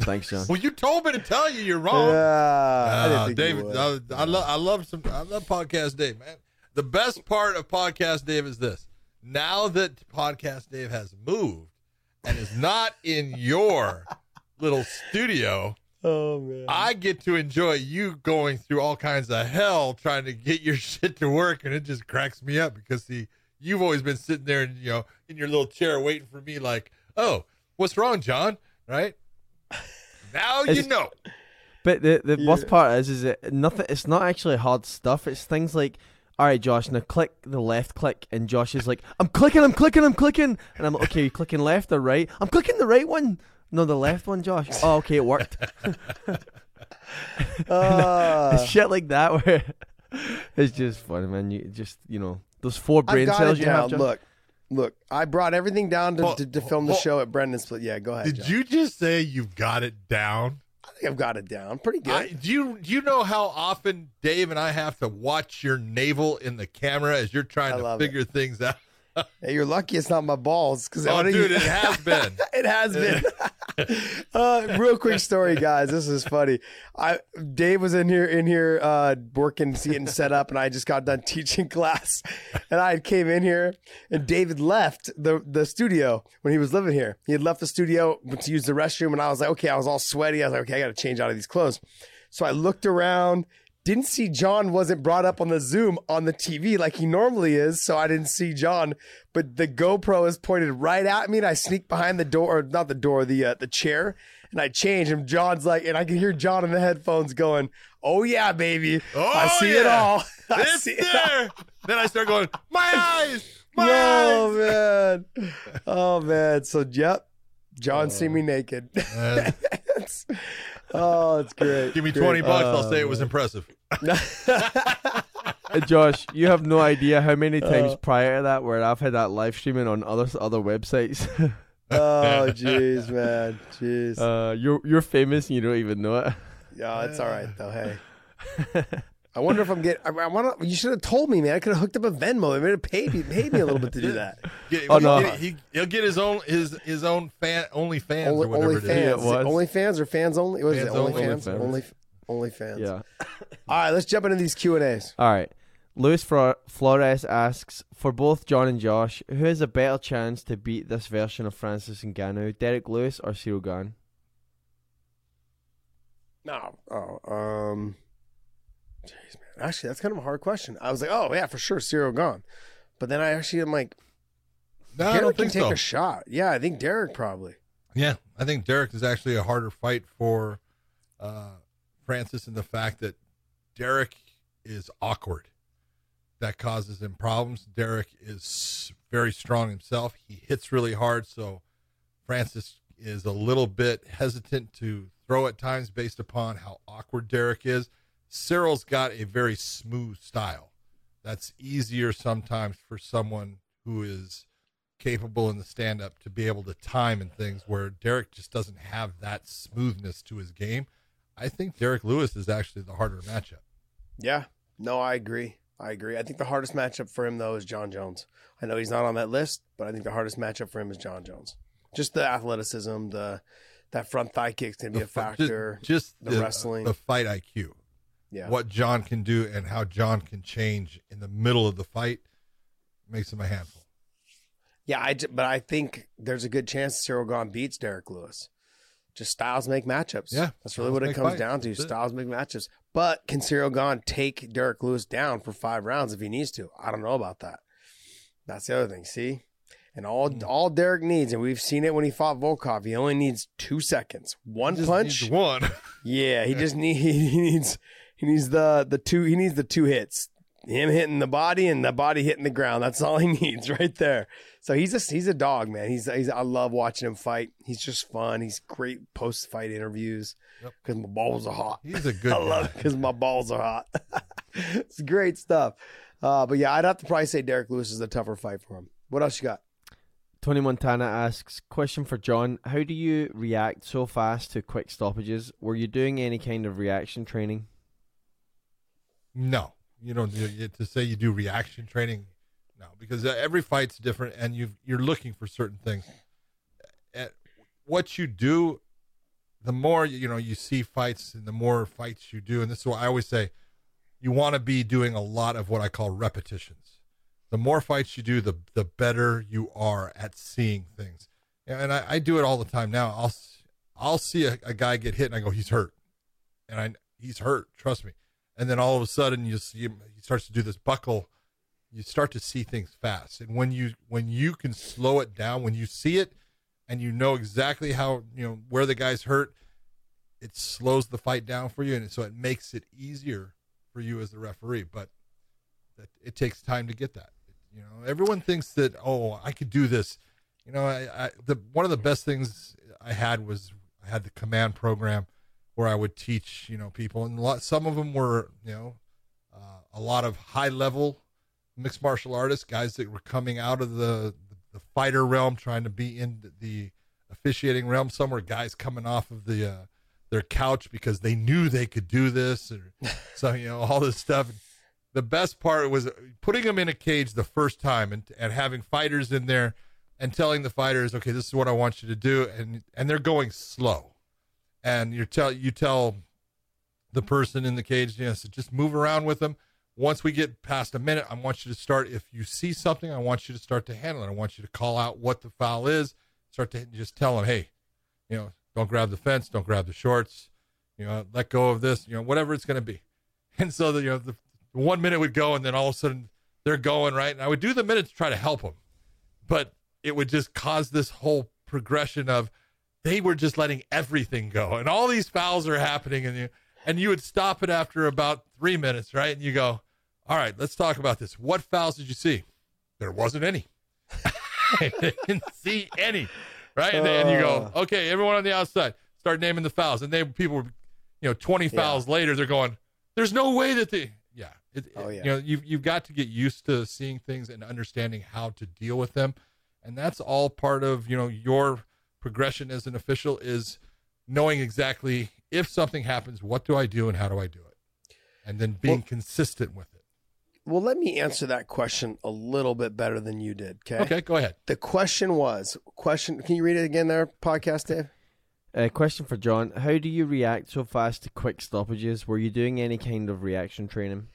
Thanks, John. Well, you told me to tell you you're wrong. Yeah, I Uh, think Dave, you would. uh, I love, I love some, I love podcast Dave, man. The best part of podcast Dave is this: now that podcast Dave has moved and is not in your little studio, oh man, I get to enjoy you going through all kinds of hell trying to get your shit to work, and it just cracks me up because see, you've always been sitting there, and you know, in your little chair waiting for me, like, oh, what's wrong, John? Right? Now you know. But the the worst part is, is it nothing. It's not actually hard stuff. It's things like, all right, Josh, now click the left click, and Josh is like, I'm clicking, I'm clicking, I'm clicking, and I'm like, okay, you clicking left or right? I'm clicking the right one. No, the left one, Josh. Oh, okay, it worked. Uh, It's shit like that where it's just funny, man. You just you know those four I've brain got cells it you down. have. Josh. Look, look, I brought everything down to, Well, to, to film the well- show at Brendan's. But yeah, go ahead. Did John. you just say you've got it down? I think I've got it down pretty good. I, do you do you know how often Dave and I have to watch your navel in the camera as you're trying I to love it. figure things out? Hey, you're lucky it's not my balls because Oh, dude, it has been. it has been. uh, real quick story, guys. This is funny. I Dave was in here in here uh, working, getting set up, and I just got done teaching class, and I came in here, and David left the the studio when he was living here. He had left the studio to use the restroom, and I was like, okay, I was all sweaty. I was like, okay, I got to change out of these clothes. So I looked around. Didn't see John wasn't brought up on the Zoom on the TV like he normally is, so I didn't see John. But the GoPro is pointed right at me, and I sneak behind the door, or not the door, the uh, the chair, and I change. And John's like, and I can hear John in the headphones going, "Oh yeah, baby, Oh, I see it all. I It's see it all." there. then I start going, my eyes, my eyes. Oh man, oh man. So yep, John see me naked. Uh, It's- oh, it's great. give me Great. twenty bucks. I'll Oh, say it was impressive. Uh, Josh, you have no idea how many times prior to that where I've had that live streaming on other other websites. Oh jeez, man, jeez. uh, you're you're famous and you don't even know it. Yeah, it's all right though. Hey, I wonder if I'm getting. I, I want to. You should have told me, man. I could have hooked up a Venmo. They would have paid me, paid me a little bit to do that. Yeah, Oh, he- no. he, will get his own his his own fan only fans Only, or whatever only it is. fans. Yeah, it. Only fans or fans only? What is Fans it? Only only. fans. OnlyFans. Only, only fans. Yeah. All right, let's jump into these Q and A's. All right. Luis Flores asks for both John and Josh, who has a better chance to beat this version of Francis and Ngannou, Derrick Lewis or Cyril Gane? No. Oh. Um. Jeez, man. Actually, that's kind of a hard question. I was like, oh yeah, for sure, Cyril Gane. But then I actually am like, No, I don't can think take so. a shot. Yeah, I think Derrick probably. Yeah, I think Derrick is actually a harder fight for uh, Francis in the fact that Derrick is awkward. That causes him problems. Derrick is very strong himself. He hits really hard, so Francis is a little bit hesitant to throw at times based upon how awkward Derrick is. Cyril's got a very smooth style. That's easier sometimes for someone who is capable in the stand up to be able to time and things where Derrick just doesn't have that smoothness to his game. I think Derrick Lewis is actually the harder matchup. Yeah. No, I agree. I agree. I think the hardest matchup for him though is Jon Jones. I know he's not on that list, but I think the hardest matchup for him is Jon Jones. Just the athleticism, the that front thigh kick's gonna be The a factor. Just, the the, wrestling. the fight IQ, yeah. what John can do and how John can change in the middle of the fight makes him a handful. Yeah, I, but I think there's a good chance Cyril Gane beats Derrick Lewis. Just styles make matchups. Yeah, that's really what it comes fights. down to. That's it. Styles make matchups. But can Cyril Gane take Derrick Lewis down for five rounds if he needs to? I don't know about that. That's the other thing. See, and all Hmm. all Derrick needs, and we've seen it when he fought Volkov. He only needs two seconds, one punch. one. Yeah, he just need he needs he needs the the two he needs the two hits. Him hitting the body and the body hitting the ground. That's all he needs right there. So he's a he's a dog, man. He's he's I love watching him fight. He's just fun. He's great post fight interviews Yep. because my balls are hot. He's a good I love guy. because my balls are hot. it's great stuff. Uh, but yeah, I'd have to probably say Derrick Lewis is the tougher fight for him. What else you got? Tony Montana asks, question for John, how do you react so fast to quick stoppages? Were you doing any kind of reaction training? No, you don't. To say you do reaction training, no, because uh, every fight's different, and you you're looking for certain things. Uh, what you do, the more you know you see fights, and the more fights you do, and this is why I always say, you want to be doing a lot of what I call repetitions. The more fights you do, the the better you are at seeing things. And I, I do it all the time now. I'll I'll see a, a guy get hit, and I go, he's hurt, and I he's hurt. Trust me and then all of a sudden you see he starts to do this buckle. You start to see things fast. And when you when you can slow it down when you see it and you know exactly how you know where the guy's hurt it slows the fight down for you. And so it makes it easier for you as the referee. But it takes time to get that. You know everyone thinks that oh i could do this. You know i, I the one of the best things i had was i had the command program where I would teach, you know, people, and a lot, some of them were, you know, uh, a lot of high level mixed martial artists, guys that were coming out of the the fighter realm, trying to be in the officiating realm. Some were guys coming off of the uh, their couch because they knew they could do this, or so you know, all this stuff. The best part was putting them in a cage the first time and and having fighters in there and telling the fighters, okay, this is what I want you to do, and and they're going slow and you tell you tell the person in the cage, you know, just move around with them. Once we get past a minute, I want you to start. If you see something, I want you to start to handle it. I want you to call out what the foul is. Start to just tell them, hey, you know, don't grab the fence, don't grab the shorts, you know, let go of this, you know, whatever it's going to be. And so the you know the, the one minute would go, and then all of a sudden they're going right, and I would do the minute to try to help them, but it would just cause this whole progression of they were just letting everything go. And all these fouls are happening and you and you would stop it after about three minutes right? And you go all right let's talk about this. What fouls did you see? There wasn't any. I didn't see any right? And then you go uh. okay everyone on the outside start naming the fouls. And they people were you know 20 fouls later they're going there's no way that they yeah. It, Oh, yeah. you know you've, you've got to get used to seeing things and understanding how to deal with them. And that's all part of you know your progression as an official is knowing exactly if something happens what do i do and how do i do it and then being consistent with it. Well, let me answer that question a little bit better than you did. Okay. Okay, go ahead. The question was question. Can you read it again there, podcast Dave? A question for John: How do you react so fast to quick stoppages? Were you doing any kind of reaction training?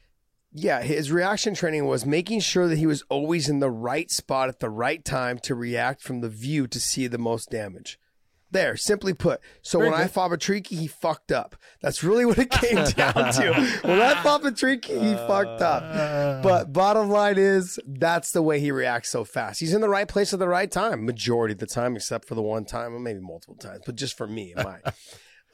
Yeah, his reaction training was making sure that he was always in the right spot at the right time to react from the view to see the most damage. There, simply put. So Very when I fought Patricky, he fucked up. That's really what it came down to. When I fought Patricky, he fucked up. But bottom line is, that's the way he reacts so fast. He's in the right place at the right time, majority of the time, except for the one time, or maybe multiple times, but just for me, my.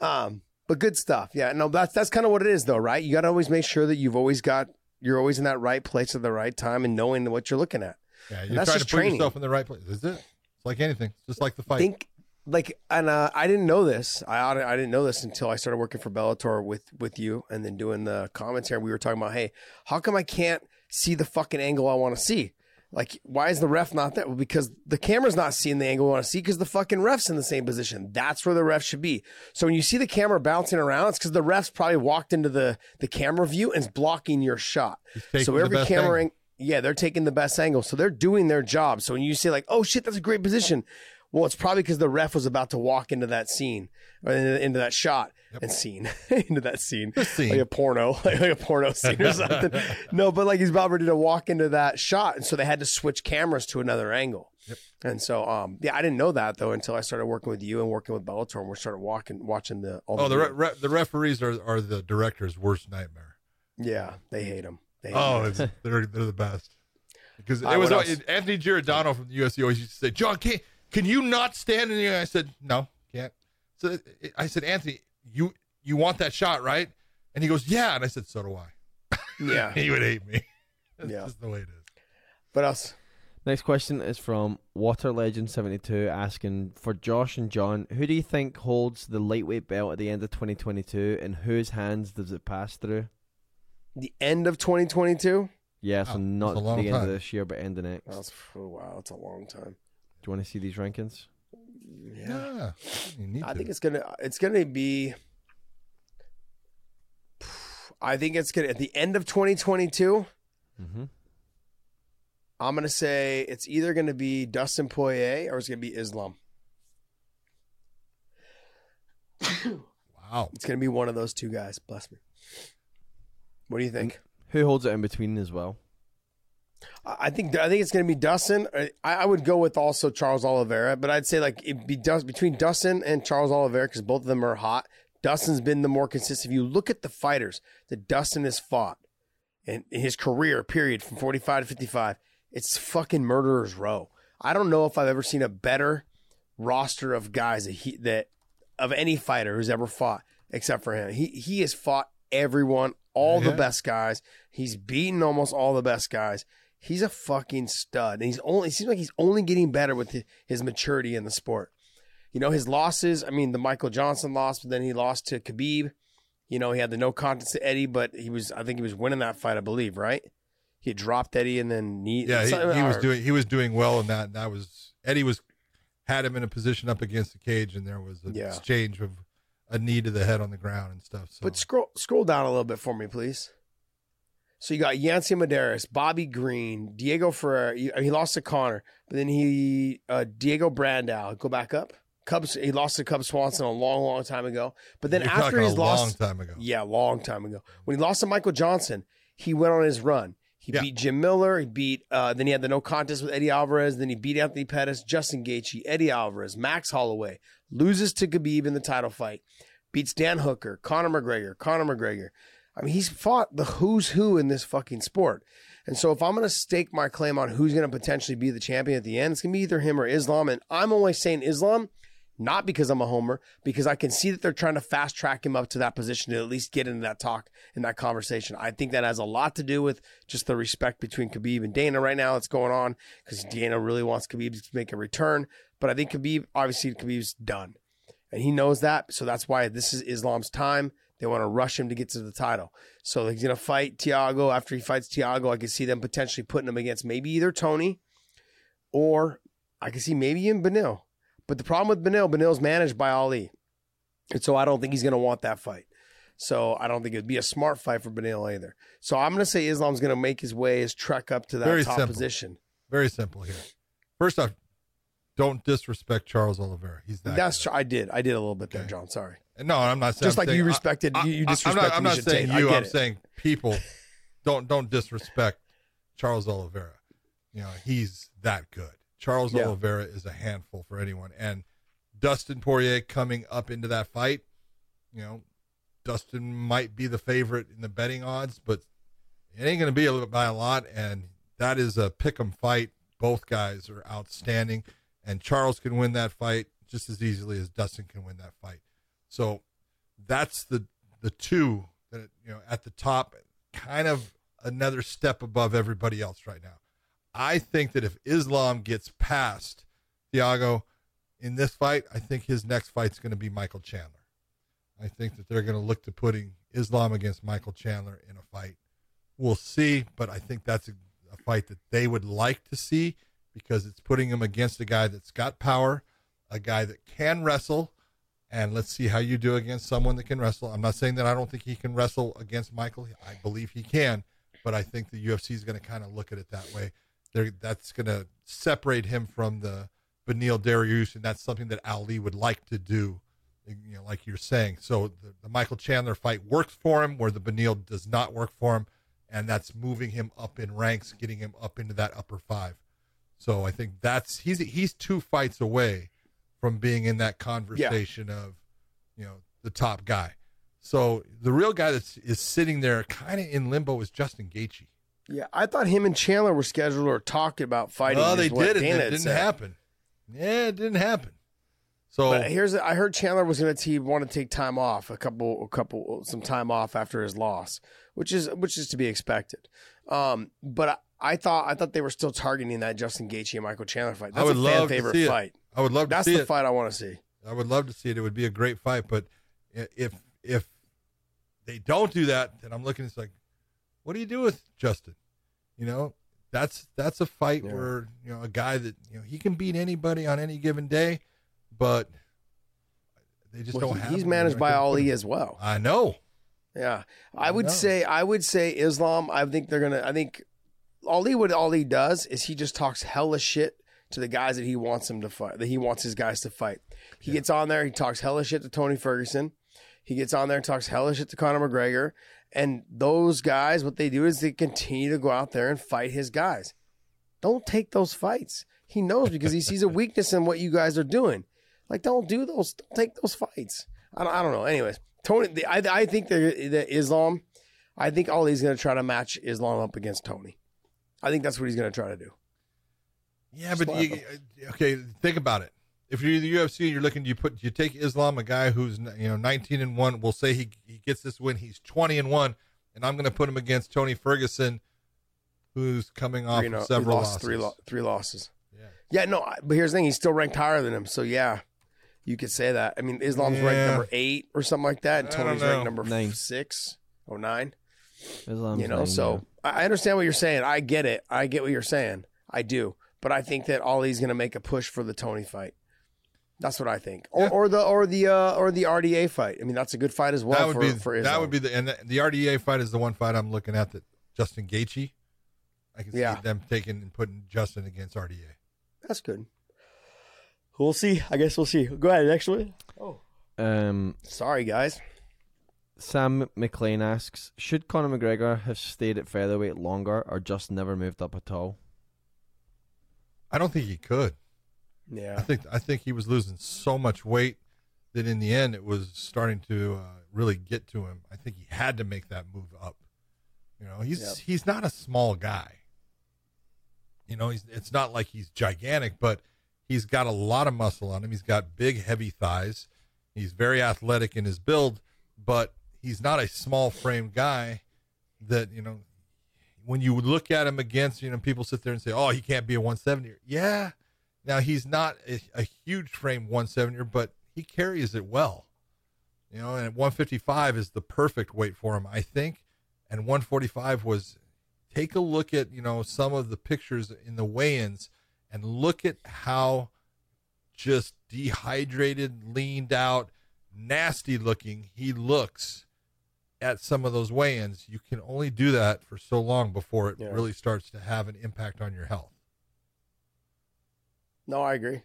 um, but good stuff. Yeah, no, that's that's kind of what it is, though, right? You got to always make sure that you've always got you're always in that right place at the right time and knowing what you're looking at. Yeah, you're trying to put training. yourself in the right place. Is it? It's like anything. It's just like the fight. think like and uh, I didn't know this. I I didn't know this until I started working for Bellator with with you and then doing the commentary. We were talking about, hey, how come I can't see the fucking angle I want to see? Like, why is the ref not there? Well, because the camera's not seeing the angle we want to see because the fucking ref's in the same position. That's where the ref should be. So when you see the camera bouncing around, it's because the ref's probably walked into the the camera view and is blocking your shot. So every camera, ang- yeah, they're taking the best angle. So they're doing their job. So when you say like, "Oh shit, that's a great position," well, it's probably because the ref was about to walk into that scene or into that shot and scene into that scene, scene. like a porno, like, a porno scene or something. no, but like he's about ready to walk into that shot, and so they had to switch cameras to another angle. And so, um, yeah, I didn't know that though until I started working with you and working with Bellator, and we started walking, watching the. All oh, the re- re- the referees are, are the director's worst nightmare. yeah, they hate him. They hate Oh, it's, they're they're the best. Because Uh, it was else? Anthony Giordano from the UFC always used to say, "John, can can you not stand in the?" I said, "No, can't." So I said, "Anthony, you you want that shot, right?" And he goes, "Yeah." And I said, "So do I." yeah. he would hate me. That's Yeah. just the way it is. What else? Next question is from Water Legend seventy two asking for Josh and John, who do you think holds the lightweight belt at the end of twenty twenty two and whose hands does it pass through? The end of 2022. Yeah, so Wow, not that's a the end of this year but end of next. That's oh, wow, that's a long time. Do you want to see these rankings? Yeah. Yeah, you need I to. think it's gonna it's gonna be. I think it's gonna at the end of 2022. Mm-hmm. I'm gonna say it's either gonna be Dustin Poirier or it's gonna be Islam. wow. It's gonna be one of those two guys. Bless me. What do you think? Who holds it in between as well? I think I think it's going to be Dustin. Uh, I, I would go with also Charles Oliveira, but I'd say like it'd be Dus- between Dustin and Charles Oliveira because both of them are hot. Dustin's been the more consistent. If you look at the fighters that Dustin has fought in, in his career, period, from 45 to 55, it's fucking murderer's row. I don't know if I've ever seen a better roster of guys that he that of any fighter who's ever fought except for him. He he has fought everyone, all the best guys. He's beaten almost all the best guys. He's a fucking stud, and he's only. It seems like he's only getting better with hi- his maturity in the sport. You know his losses. I mean, the Michael Johnson loss, but then he lost to Khabib. You know he had the no contest to Eddie, but he was. I think he was winning that fight. I believe, right? He had dropped Eddie and then knee. Yeah, he, he was doing he was doing well in that. And that was Eddie was had him in a position up against the cage, and there was an Yeah. exchange of a knee to the head on the ground and stuff. So But scroll scroll down a little bit for me, please. So you got Yancy Medeiros, Bobby Green, Diego Ferreira. He, he lost to Conor, but then he uh, Diego Brandão. Go back up. Cubs. He lost to Cub Swanson a long, long time ago. But then You're after a loss, long time ago. yeah, long time ago. When he lost to Michael Johnson, he went on his run. He Yeah. beat Jim Miller. He beat. Uh, then he had the no contest with Eddie Alvarez. Then he beat Anthony Pettis, Justin Gaethje, Eddie Alvarez, Max Holloway. Loses to Khabib in the title fight. Beats Dan Hooker, Conor McGregor, Conor McGregor. I mean, he's fought the who's who in this fucking sport. And so if I'm going to stake my claim on who's going to potentially be the champion at the end, it's going to be either him or Islam. And I'm only saying Islam not because I'm a homer, because I can see that they're trying to fast track him up to that position to at least get into that talk in that conversation. I think that has a lot to do with just the respect between Khabib and Dana right now that's going on because Dana really wants Khabib to make a return. But I think Khabib, obviously, Khabib's done. And he knows that. So that's why this is Islam's time. They want to rush him to get to the title. So he's going to fight Thiago. After he fights Thiago, I can see them potentially putting him against maybe either Tony or I can see maybe in Beneil. But the problem with Beneil, Beneil's managed by Ali. And so I don't think he's going to want that fight. So I don't think it'd be a smart fight for Beneil either. So I'm going to say Islam's going to make his way, his trek up to that Very top simple. position. Very simple here. First off, don't disrespect Charles Oliveira. He's that. That's I did. I did a little bit there, John. Sorry. no. I'm not saying Just I'm like saying- you respected, I- you, you disrespected I'm not, I'm not saying. You. I'm it. saying people. don't don't disrespect Charles Oliveira. You know he's that good. Charles Yeah. Oliveira is a handful for anyone, and Dustin Poirier coming up into that fight. You know, Dustin might be the favorite in the betting odds, but it ain't going to be a, little by a lot, and that is a pick 'em fight. Both guys are outstanding, and Charles can win that fight just as easily as Dustin can win that fight. So that's the the two that you know at the top, kind of another step above everybody else right now. I think that if Islam gets past Thiago in this fight, I think his next fight's going to be Michael Chandler. I think that they're going to look to putting Islam against Michael Chandler in a fight. We'll see, but I think that's a, a fight that they would like to see because it's putting him against a guy that's got power, a guy that can wrestle, and let's see how you do against someone that can wrestle. I'm not saying that I don't think he can wrestle against Michael. I believe he can, but I think the UFC is going to kind of look at it that way. They're, that's going to separate him from the Beneil Dariush, and that's something that Ali would like to do. You know, like you're saying. So the, the Michael Chandler fight works for him, where the Beneil does not work for him, and that's moving him up in ranks, getting him up into that upper five. So I think that's he's he's two fights away from being in that conversation of, you know, the top guy. So the real guy that is sitting there kind of in limbo is Justin Gaethje. Yeah, I thought him and Chandler were scheduled or talking about fighting. Well, is they did it. Dana It didn't said. happen. Yeah, it didn't happen. So But here's I heard Chandler was going to he want to take time off, a couple, a couple, some time off after his loss, which is which is to be expected. Um, but I, I thought I thought they were still targeting that Justin Gaethje and Michael Chandler fight. I That's would a fan love to favorite see it. fight. I would love to That's see the it. fight I want to see. I would love to see it. It would be a great fight. But i- if if they don't do that, then I'm looking. It's like, what do you do with Justin? You know, that's that's a fight Yeah. where you know a guy that you know he can beat anybody on any given day, but they just Well, don't he- have. he's him. managed by Ali as well. I know. Yeah, I I would know. say I would say Islam. I think they're gonna. I think Ali what Ali does is he just talks hella shit to the guys that he wants him to fight. That he wants his guys to fight. He gets on there. He talks hella shit to Tony Ferguson. He gets on there and talks hella shit to Conor McGregor. And those guys, what they do is they continue to go out there and fight his guys. Don't take those fights. He knows because he sees a weakness in what you guys are doing. Like, don't do those. Don't take those fights. I don't, I don't know. Anyways, Tony, the, I, I think that Islam, I think Ali's going to try to match Islam up against Tony. I think that's what he's going to try to do. Yeah, but you, uh, okay, think about it. If you're the UFC, you're looking. You put you take Islam, a guy who's you know 19 and one. We'll say he he gets this win. He's 20 and one, and I'm going to put him against Tony Ferguson, who's coming off Three, of several lost losses. three, lo- three losses. Yeah. Yeah, no, but here's the thing: he's still ranked higher than him. So yeah, you could say that. I mean, Islam's ranked number eight or something like that, and I don't Tony's know. ranked number Nine. six or nine. Islam's you know, nine, so I I understand what you're saying. I get it. I get what you're saying. I do. But I think that Ali's going to make a push for the Tony fight. That's what I think, or, Yeah. or the or the uh, or the RDA fight. I mean, that's a good fight as well. that would for, be for that would be the and the, the RDA fight is the one fight I'm looking at that Justin Gaethje. I can Yeah. see them taking and putting Justin against RDA. That's good. We'll see. I guess we'll see. Go ahead. Next one. Um, Sorry, guys. Sam McLean asks, should Conor McGregor have stayed at featherweight longer or just never moved up at all? I don't think he could. Yeah. I Yeah. think I think he was losing so much weight that in the end it was starting to uh, really get to him. I think he had to make that move up. You know, he's Yep. he's not a small guy. You know, he's it's not like he's gigantic, but he's got a lot of muscle on him. He's got big, heavy thighs. He's very athletic in his build, but he's not a small frame guy that, you know, when you look at him against, you know, people sit there and say, "Oh, he can't be a 170." Yeah. Now he's not a, a huge frame 170er, but he carries it well. You know, and 155 is the perfect weight for him, I think. And 145 was take a look at, you know, some of the pictures in the weigh-ins and look at how just dehydrated, leaned out, nasty looking he looks at some of those weigh-ins, you can only do that for so long before it Yeah. really starts to have an impact on your health. No, I agree.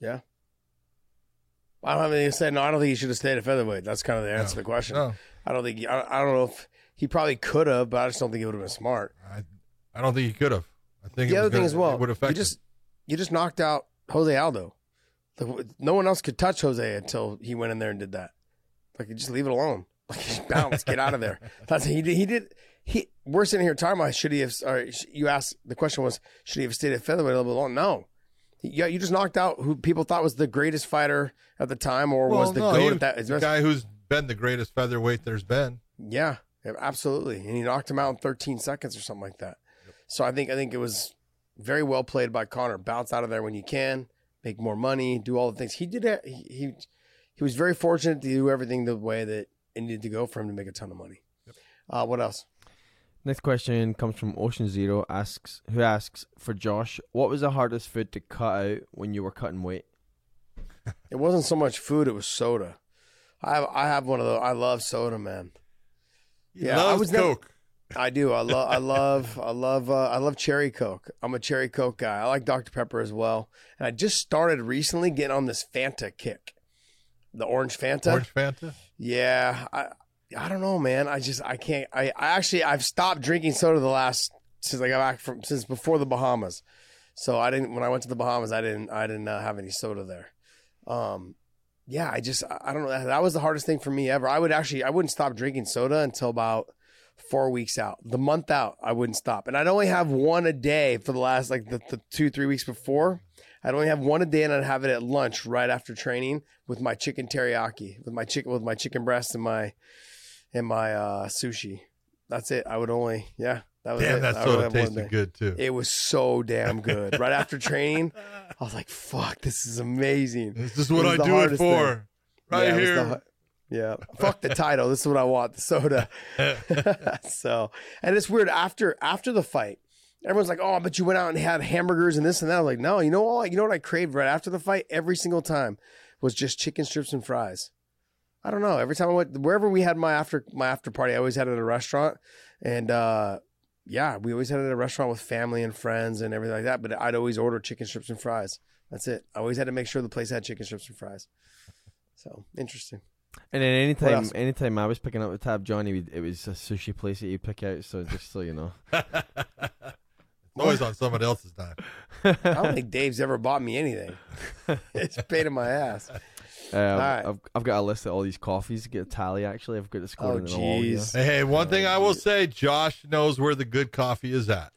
Yeah. I don't have anything to say. No, I don't think he should have stayed at featherweight. That's kind of the answer to the question. No, I don't think. He, I, I don't know if he probably could have, but I just don't think it would have been smart. I, I don't think he could have. I think the it other thing gonna- as well, would you affect just you just knocked out Jose Aldo. No one else could touch Jose until he went in there and did that. Like, you just leave it alone. Like, just bounce, get out of there. That's he did. He did. He. We're sitting here talking about should he have? Or you asked the question was should he have stayed at featherweight a little bit longer? No. Yeah, you just knocked out who people thought was the greatest fighter at the time, or Well, was the no, goat at that. the guy who's been the greatest featherweight there's been. Yeah, absolutely. And he knocked him out in 13 seconds or something like that. So I think I think it was very well played by Conor. Bounce out of there when you can, make more money, do all the things he did. he, he was very fortunate to do everything the way that it needed to go for him to make a ton of money. Uh, what else? Next question comes from Ocean Zero. Asks who asks for Josh, what was the hardest food to cut out when you were cutting weight? It wasn't so much food; it was soda. I have I have one of those. I love soda, man. He Yeah, I loves was never- Coke. I do. I love. I love. I love. Uh, I love cherry coke. I'm a cherry coke guy. I like Dr Pepper as well. And I just started recently getting on this Fanta kick, the orange Fanta. Orange Fanta. Yeah. I. I don't know, man. I just. I can't. I. I actually. I've stopped drinking soda the last since I got back from since before the Bahamas. So I didn't. When I went to the Bahamas, I didn't. I didn't uh, have any soda there. Um. Yeah. I just. I don't know. That was the hardest thing for me ever. I would actually. I wouldn't stop drinking soda until about four weeks out. The month out, I wouldn't stop. And I'd only have one a day for the last like the, the two, three weeks before. I'd only have one a day and I'd have it at lunch right after training with my chicken teriyaki, with my chicken with my chicken breast and my and my uh sushi. That's it. I would only yeah, that was Damn, it. that soda tasted good too. It was so damn good. right after training, I was like, fuck, this is amazing. This is what I do it for. thing. Right Yeah, it was the here. yeah. Fuck the title. This is what I want. The soda. so, and it's weird after after the fight. Everyone's like, "Oh, but you went out and had hamburgers and this and that." I'm like, "No, you know all. You know what I craved right after the fight every single time was just chicken strips and fries." I don't know. Every time I went wherever we had my after my after party, I always had it at a restaurant, and uh, yeah, we always had it at a restaurant with family and friends and everything like that. But I'd always order chicken strips and fries. That's it. I always had to make sure the place had chicken strips and fries. So interesting. And then anytime, else? anytime I was picking up the tab, Johnny, it was a sushi place that you pick out. So just so you know, It's always on someone else's time. I don't think Dave's ever bought me anything. it's a pain in my ass. um, right. I've I've got a list of all these coffees. Get a tally. Actually, I've got it scored Oh, in the wall here. jeez. Hey, hey, one thing I will yeah. say, Josh knows where the good coffee is at.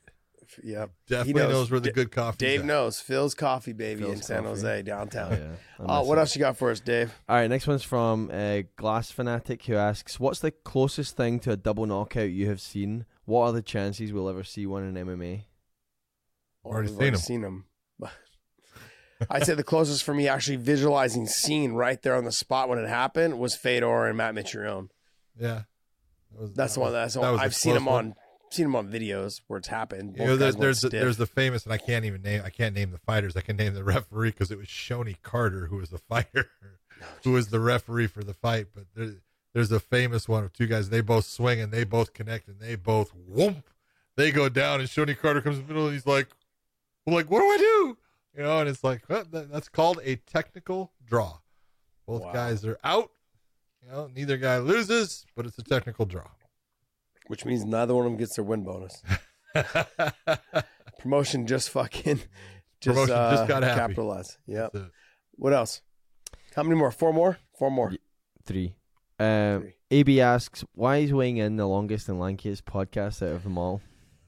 Yep. Definitely knows. knows. where the D- good coffee Dave is at. knows. Phil's Coffee Baby Phil's in San Coffee. Jose, Oh, downtown. yeah. Uh, what it. else you got for us, Dave? All right, next one's from uh, Glass Fanatic who asks, "What's the closest thing to a double knockout you have seen? What are the chances we'll ever see one in MMA?" Already We've seen 'em. him. I'd say the closest for me actually visualizing scene right there on the spot when it happened was Fedor and Matt Mitrione. Yeah. That was- That's that the one. That's the that one. I've seen one. on seen him on videos where it's happened. You know, Both there- there's the, there's the famous, and I can't even name I can't name the fighters. I can name the referee because it was Shonie Carter who was the fighter, who was the referee for the fight. But there, there's a famous one of two guys. They both swing and they both connect and they both whoomp. They go down and Shonie Carter comes in the middle and he's like, well, like what do I do? You know, and it's like well, that, that's called a technical draw. Both Wow. guys are out. You know, neither guy loses, but it's a technical draw. which means neither one of them gets their win bonus. Promotion just fucking just, Promotion uh, just got happy. capitalize. Yep. That's it. What else? How many more? Four more? Four more. Three. Um, Three. AB asks, "Why is weighing in the longest and lankiest podcast out of them all?"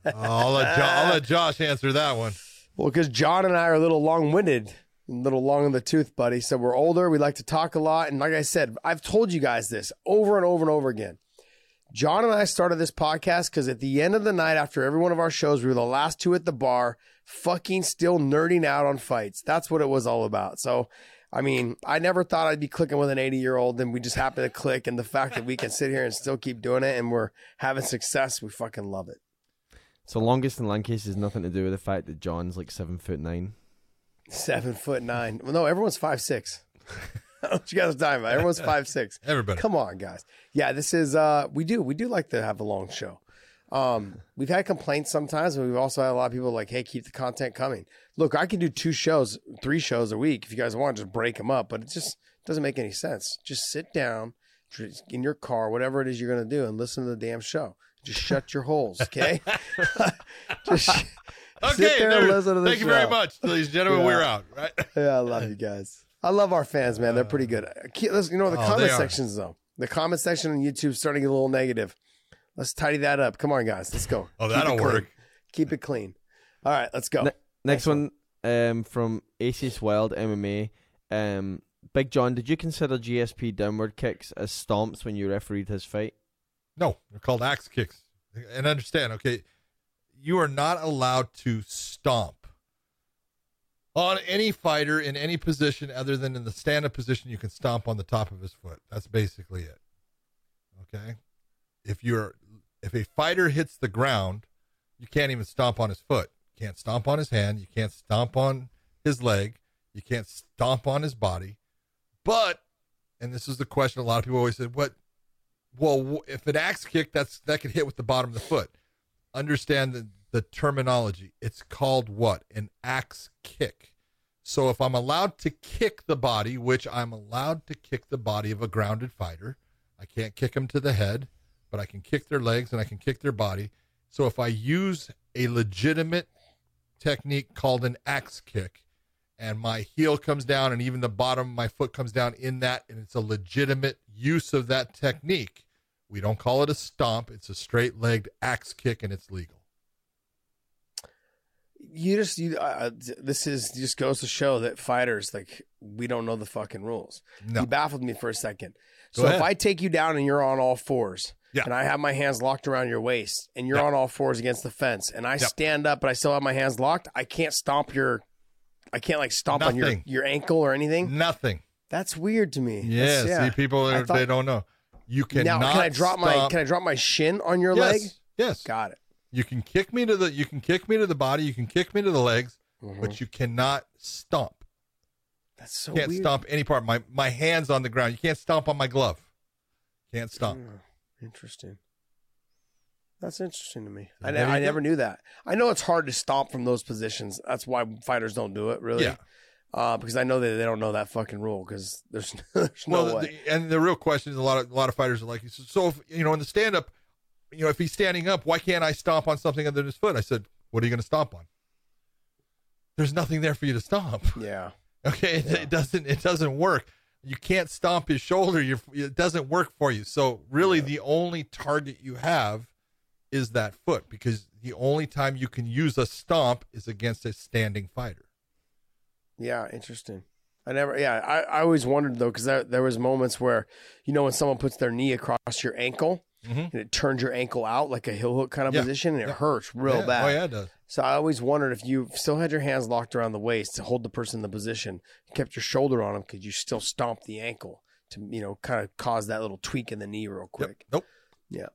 Oh, I'll let jo- I'll let Josh answer that one. Well, because John and I are a little long winded, a little long in the tooth, buddy. So we're older. We like to talk a lot. And like I said, I've told you guys this over and over and over again. John and I started this podcast because at the end of the night, after every one of our shows, we were the last two at the bar, fucking still nerding out on fights. That's what it was all about. So, I mean, I never thought I'd be clicking with an 80 year old, and we just happen to click. And the fact that we can sit here and still keep doing it and we're having success, we fucking love it. So longest and lankiest has nothing to do with the fact that John's like seven foot nine. Seven foot nine. Well, no, everyone's five six. what you guys are talking about? Everyone's five six. Everybody. Come on, guys. Yeah, this is uh we do we do like to have a long show. Um, we've had complaints sometimes, and we've also had a lot of people like, "Hey, keep the content coming." Look, I can do two shows, three shows a week if you guys want. To just break them up, but it just doesn't make any sense. Just sit down in your car, whatever it is you're going to do, and listen to the damn show. Just shut your holes, okay? just sit Okay, there and listen to the thank you very much, ladies and gentlemen. Yeah. We're out, right? Yeah, I love you guys. I love our fans, man. They're pretty good. Keep- listen, You know the Oh, comment sections though. The comment section on YouTube starting to get a little negative. Let's tidy that up. Come on, guys. Let's go. Oh, Keep that'll work. Keep it clean. All right, let's go. Ne- Next one um, from Aces Wild MMA. Um, Big John, did you consider GSP downward kicks as stomps when you refereed his fight? No, they're called axe kicks. And understand, okay, you are not allowed to stomp on any fighter in any position other than in the stand up position. You can stomp on the top of his foot. That's basically it. Okay. If you're, if a fighter hits the ground, you can't even stomp on his foot. You can't stomp on his hand. You can't stomp on his leg. You can't stomp on his body. But, and this is the question a lot of people always said, what well, if an axe kick, that's that could hit with the bottom of the foot. Understand the, the terminology. It's called what? An axe kick. So if I'm allowed to kick the body, which I'm allowed to kick the body of a grounded fighter, I can't kick them to the head, but I can kick their legs and I can kick their body. So if I use a legitimate technique called an axe kick, and my heel comes down and even the bottom of my foot comes down in that and it's a legitimate use of that technique we don't call it a stomp it's a straight legged axe kick and it's legal You just you. Uh, this is just goes to show that fighters like we don't know the fucking rules. no You baffled me for a second. Go So ahead. if I take you down and you're on all fours, Yeah. and I have my hands locked around your waist, and you're Yeah. on all fours against the fence, and I Yep. stand up but I still have my hands locked, I can't stomp your, I can't like stomp on your your ankle or anything. nothing. That's weird to me. yeah, That's- see people I they don't know. You cannot now can I drop my can I drop my shin on your yes, leg? yes. Got it. you can kick me to the you can kick me to the body you can kick me to the legs but you cannot stomp. That's so you can't weird. stomp any part. My my hands on the ground. You can't stomp on my glove. Can't stomp. Hmm, Interesting. That's interesting to me. I, ne- I never knew that. I know it's hard to stomp from those positions. That's why fighters don't do it, really. Yeah. Uh, because I know that they don't know that fucking rule. Because there's, there's no the- way. the- and the real question is a lot of a lot of fighters are like, so if, you know, in the stand up, you know, if he's standing up, why can't I stomp on something other than his foot? I said, what are you going to stomp on? There's nothing there for you to stomp. yeah. Okay, it, it doesn't it doesn't work. You can't stomp his shoulder. You it doesn't work for you. So really, the only target you have is that foot because the only time you can use a stomp is against a standing fighter. Yeah. Interesting. I never. Yeah. I, I always wondered though, because there, there was moments where, you know, when someone puts their knee across your ankle Mhm. and it turns your ankle out like a heel hook kind of Yeah. position, and it hurts real Yeah. bad. Oh yeah, it does. So I always wondered if you still had your hands locked around the waist to hold the person in the position, kept your shoulder on them, could you still stomp the ankle to you know kind of cause that little tweak in the knee real Yep. quick? Nope. Yeah.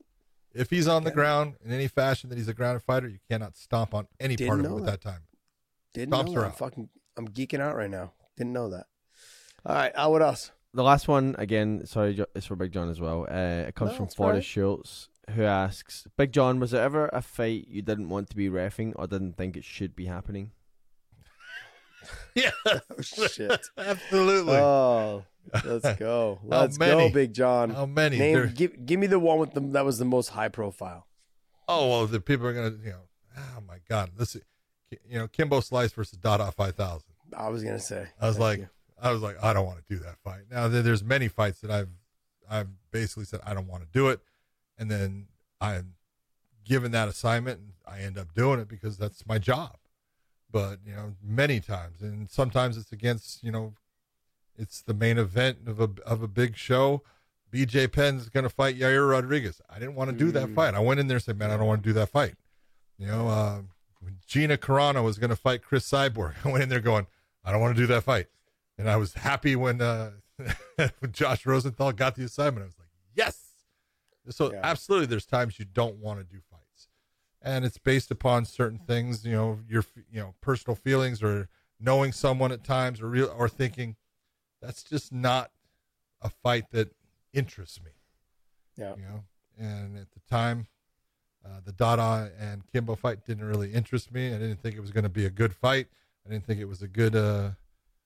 If he's on the ground in any fashion that he's a grounded fighter, you cannot stomp on any Didn't part of him know at that. that time. Didn't Stomps know her that. I'm out. fucking I'm geeking out right now. Didn't know that. All right, uh, what else? The last one, again, sorry, Jo- it's for Big John as well. Uh, it comes No, from it's all right. Forrest Schultz, who asks Big John, was there ever a fight you didn't want to be refing or didn't think it should be happening? Yeah, Oh shit. absolutely. oh, let's go. Let's go, Big John. How many? Name give give me the one with the that was the most high profile. oh well, the people are gonna, you know, oh my god, listen, you know, Kimbo Slice versus Dada Five Thousand. I was gonna say. I was like, you. I was like, I don't want to do that fight. Now there's many fights that I've, I've basically said I don't want to do it, and then I'm given that assignment and I end up doing it because that's my job. But you know, many times, and sometimes it's against, you know, it's the main event of a of a big show. BJ Penn's going to fight Yair Rodriguez. I didn't want to do that Mm. fight. I went in there and said, "Man, I don't want to do that fight." You know, uh, Gina Carano was going to fight Cris Cyborg. I went in there going, "I don't want to do that fight," and I was happy when uh, when Josh Rosenthal got the assignment. I was like, "Yes!" So Yeah. absolutely, there's times you don't want to do and it's based upon certain things. You know, your you know personal feelings or knowing someone at times or real or thinking that's just not a fight that interests me. Yeah. You know, and at the time, uh, the Dada and Kimbo fight didn't really interest me. I didn't think it was going to be a good fight. I didn't think it was a good uh,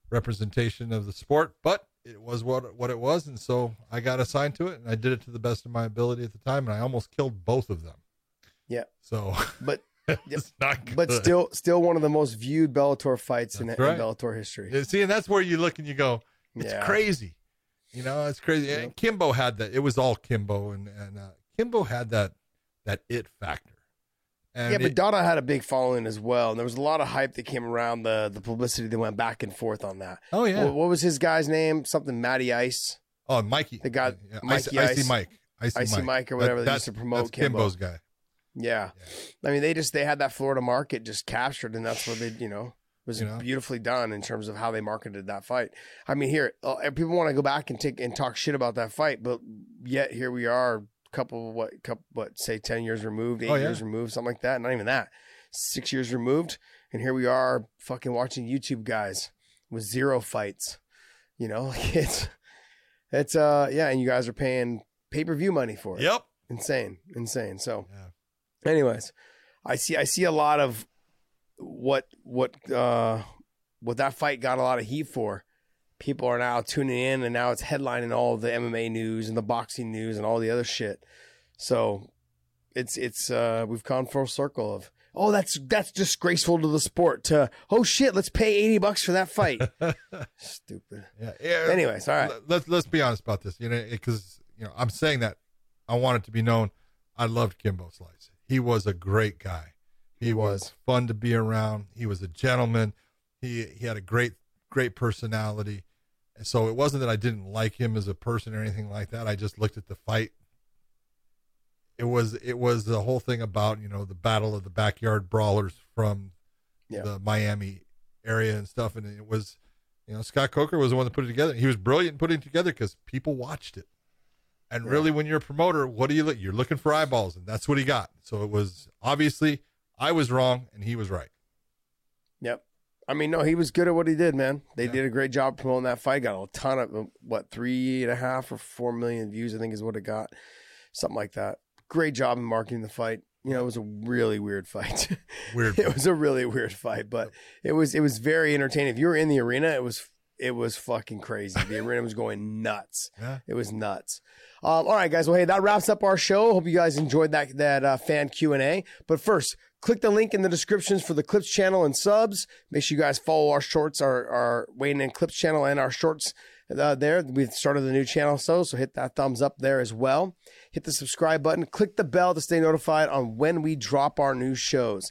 representation of the sport, but it was what what it was, and so I got assigned to it, and I did it to the best of my ability at the time, and I almost killed both of them. Yeah. So But it's not good. but still still one of the most viewed Bellator fights in, in Bellator history. See, and that's where you look and you go, it's Yeah. crazy. You know, it's crazy. Yeah. And Kimbo had that. It was all Kimbo, and and uh, Kimbo had that that it factor. And yeah, but it- Dada had a big following as well, and there was a lot of hype that came around the the publicity that went back and forth on that. oh yeah, What, what was his guy's name? Something Matty Ice, oh Mikey, the guy- yeah, Mikey Icy, Ice. Icy Mike, Icy, Icy Mike. Mike or whatever they that's, used to promote that's Kimbo. Kimbo's guy. Yeah. I mean, they just they had that Florida market just captured, and that's what they, you know, was You know? beautifully done in terms of how they marketed that fight. I mean, here uh, people want to go back and take and talk shit about that fight, but yet here we are, couple what, couple what, say ten years removed, eight Oh, yeah. years removed, something like that. Not even that, six years removed, and here we are, fucking watching YouTube guys with zero fights. You know, like it's it's uh yeah, and you guys are paying pay per view money for it. Yep. Insane, insane. So Yeah. Anyways i see i see a lot of what what uh what that fight got a lot of heat for people are now tuning in and now it's headlining all the mma news and the boxing news and all the other shit so it's it's uh we've gone full circle of oh that's that's disgraceful to the sport to oh shit let's pay 80 bucks for that fight stupid Yeah. yeah. anyways all right Let- Let's let's be honest about this. You know, because you know, I'm saying that I want it to be known. I loved Kimbo Slice. He was a great guy. He, was. fun to be around. He was a gentleman. He he had a great great personality. And so it wasn't that I didn't like him as a person or anything like that. I just looked at the fight. It was it was the whole thing about you know the battle of the backyard brawlers from Yeah. the Miami area and stuff, and it was you know Scott Coker was the one that put it together. He was brilliant putting it together because people watched it. And really, when you're a promoter, what do you look? You're looking for eyeballs, and that's what he got. So it was obviously I was wrong and he was right. Yep. I mean, no, he was good at what he did, man. They Yeah. did a great job promoting that fight. Got a ton of uh, what three and a half or four million views, I think, is what it got, something like that. Great job in marketing the fight. You know, it was a really weird fight. Weird. it was a really weird fight, but it was it was very entertaining. If you were in the arena, it was it was fucking crazy. The arena was going nuts. Yeah. It was nuts. Um, all right, guys. Well, hey, that wraps up our show. Hope you guys enjoyed that that uh, fan Q and A. But first, click the link in the descriptions for the Clips channel and subs. Make sure you guys follow our shorts, our our Weighing In Clips channel, and our shorts uh, there. We've started a new channel, so so hit that thumbs up there as well. Hit the subscribe button. Click the bell to stay notified on when we drop our new shows.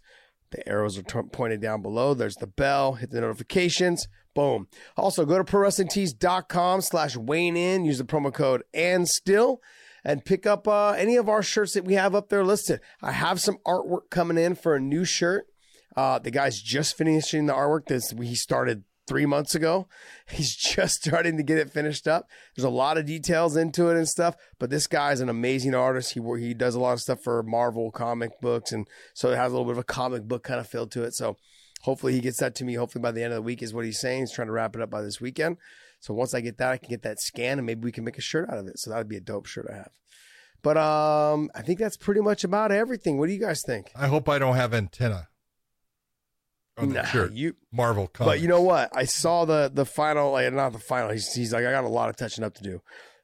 The arrows are t- pointed down below. There's the bell. Hit the notifications. Boom. Also, go to prowrestlingtees.com slash Weighing In. Use the promo code and still and pick up uh, any of our shirts that we have up there listed. I have some artwork coming in for a new shirt. Uh, the guy's just finishing the artwork that he started three months ago. He's just starting to get it finished up. There's a lot of details into it and stuff, but this guy's an amazing artist. He he does a lot of stuff for Marvel comic books, and so it has a little bit of a comic book kind of feel to it. So hopefully he gets that to me. Hopefully by the end of the week is what he's saying. He's trying to wrap it up by this weekend. So once I get that, I can get that scan, and maybe we can make a shirt out of it. So that would be a dope shirt to have. But um, I think that's pretty much about everything. What do you guys think? I hope I don't have antenna on the Nah, shirt. you Marvel comics. But you know what? I saw the the final, like not the final. He's, he's like, I got a lot of touching up to do.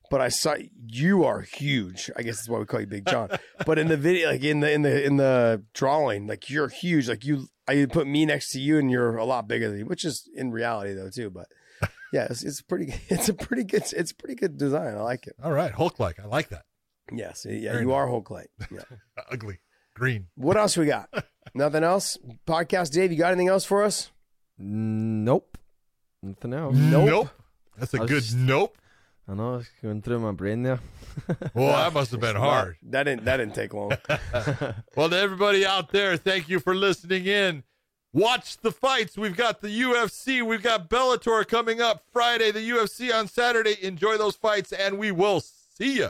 But I saw you are huge. I guess that's why we call you Big John. but in the video, like in the in the in the drawing, like you're huge. Like you, I put me next to you, and you're a lot bigger than me, which is in reality though too. But yeah, it's, it's pretty. It's a pretty good. It's a pretty good design. I like it. All right, Hulk like. I like that. Yes, yeah, Very you nice. are Hulk like. Yeah. Ugly green. what else we got? Nothing else. Podcast, Dave. You got anything else for us? Nope. Nothing else. Nope. That's a good just- nope. I know it's going through my brain there. Well, that must have been hard. That didn't. That didn't take long. Well, to everybody out there, thank you for listening in. Watch the fights. We've got the UFC. We've got Bellator coming up Friday, the UFC on Saturday. Enjoy those fights, and we will see you.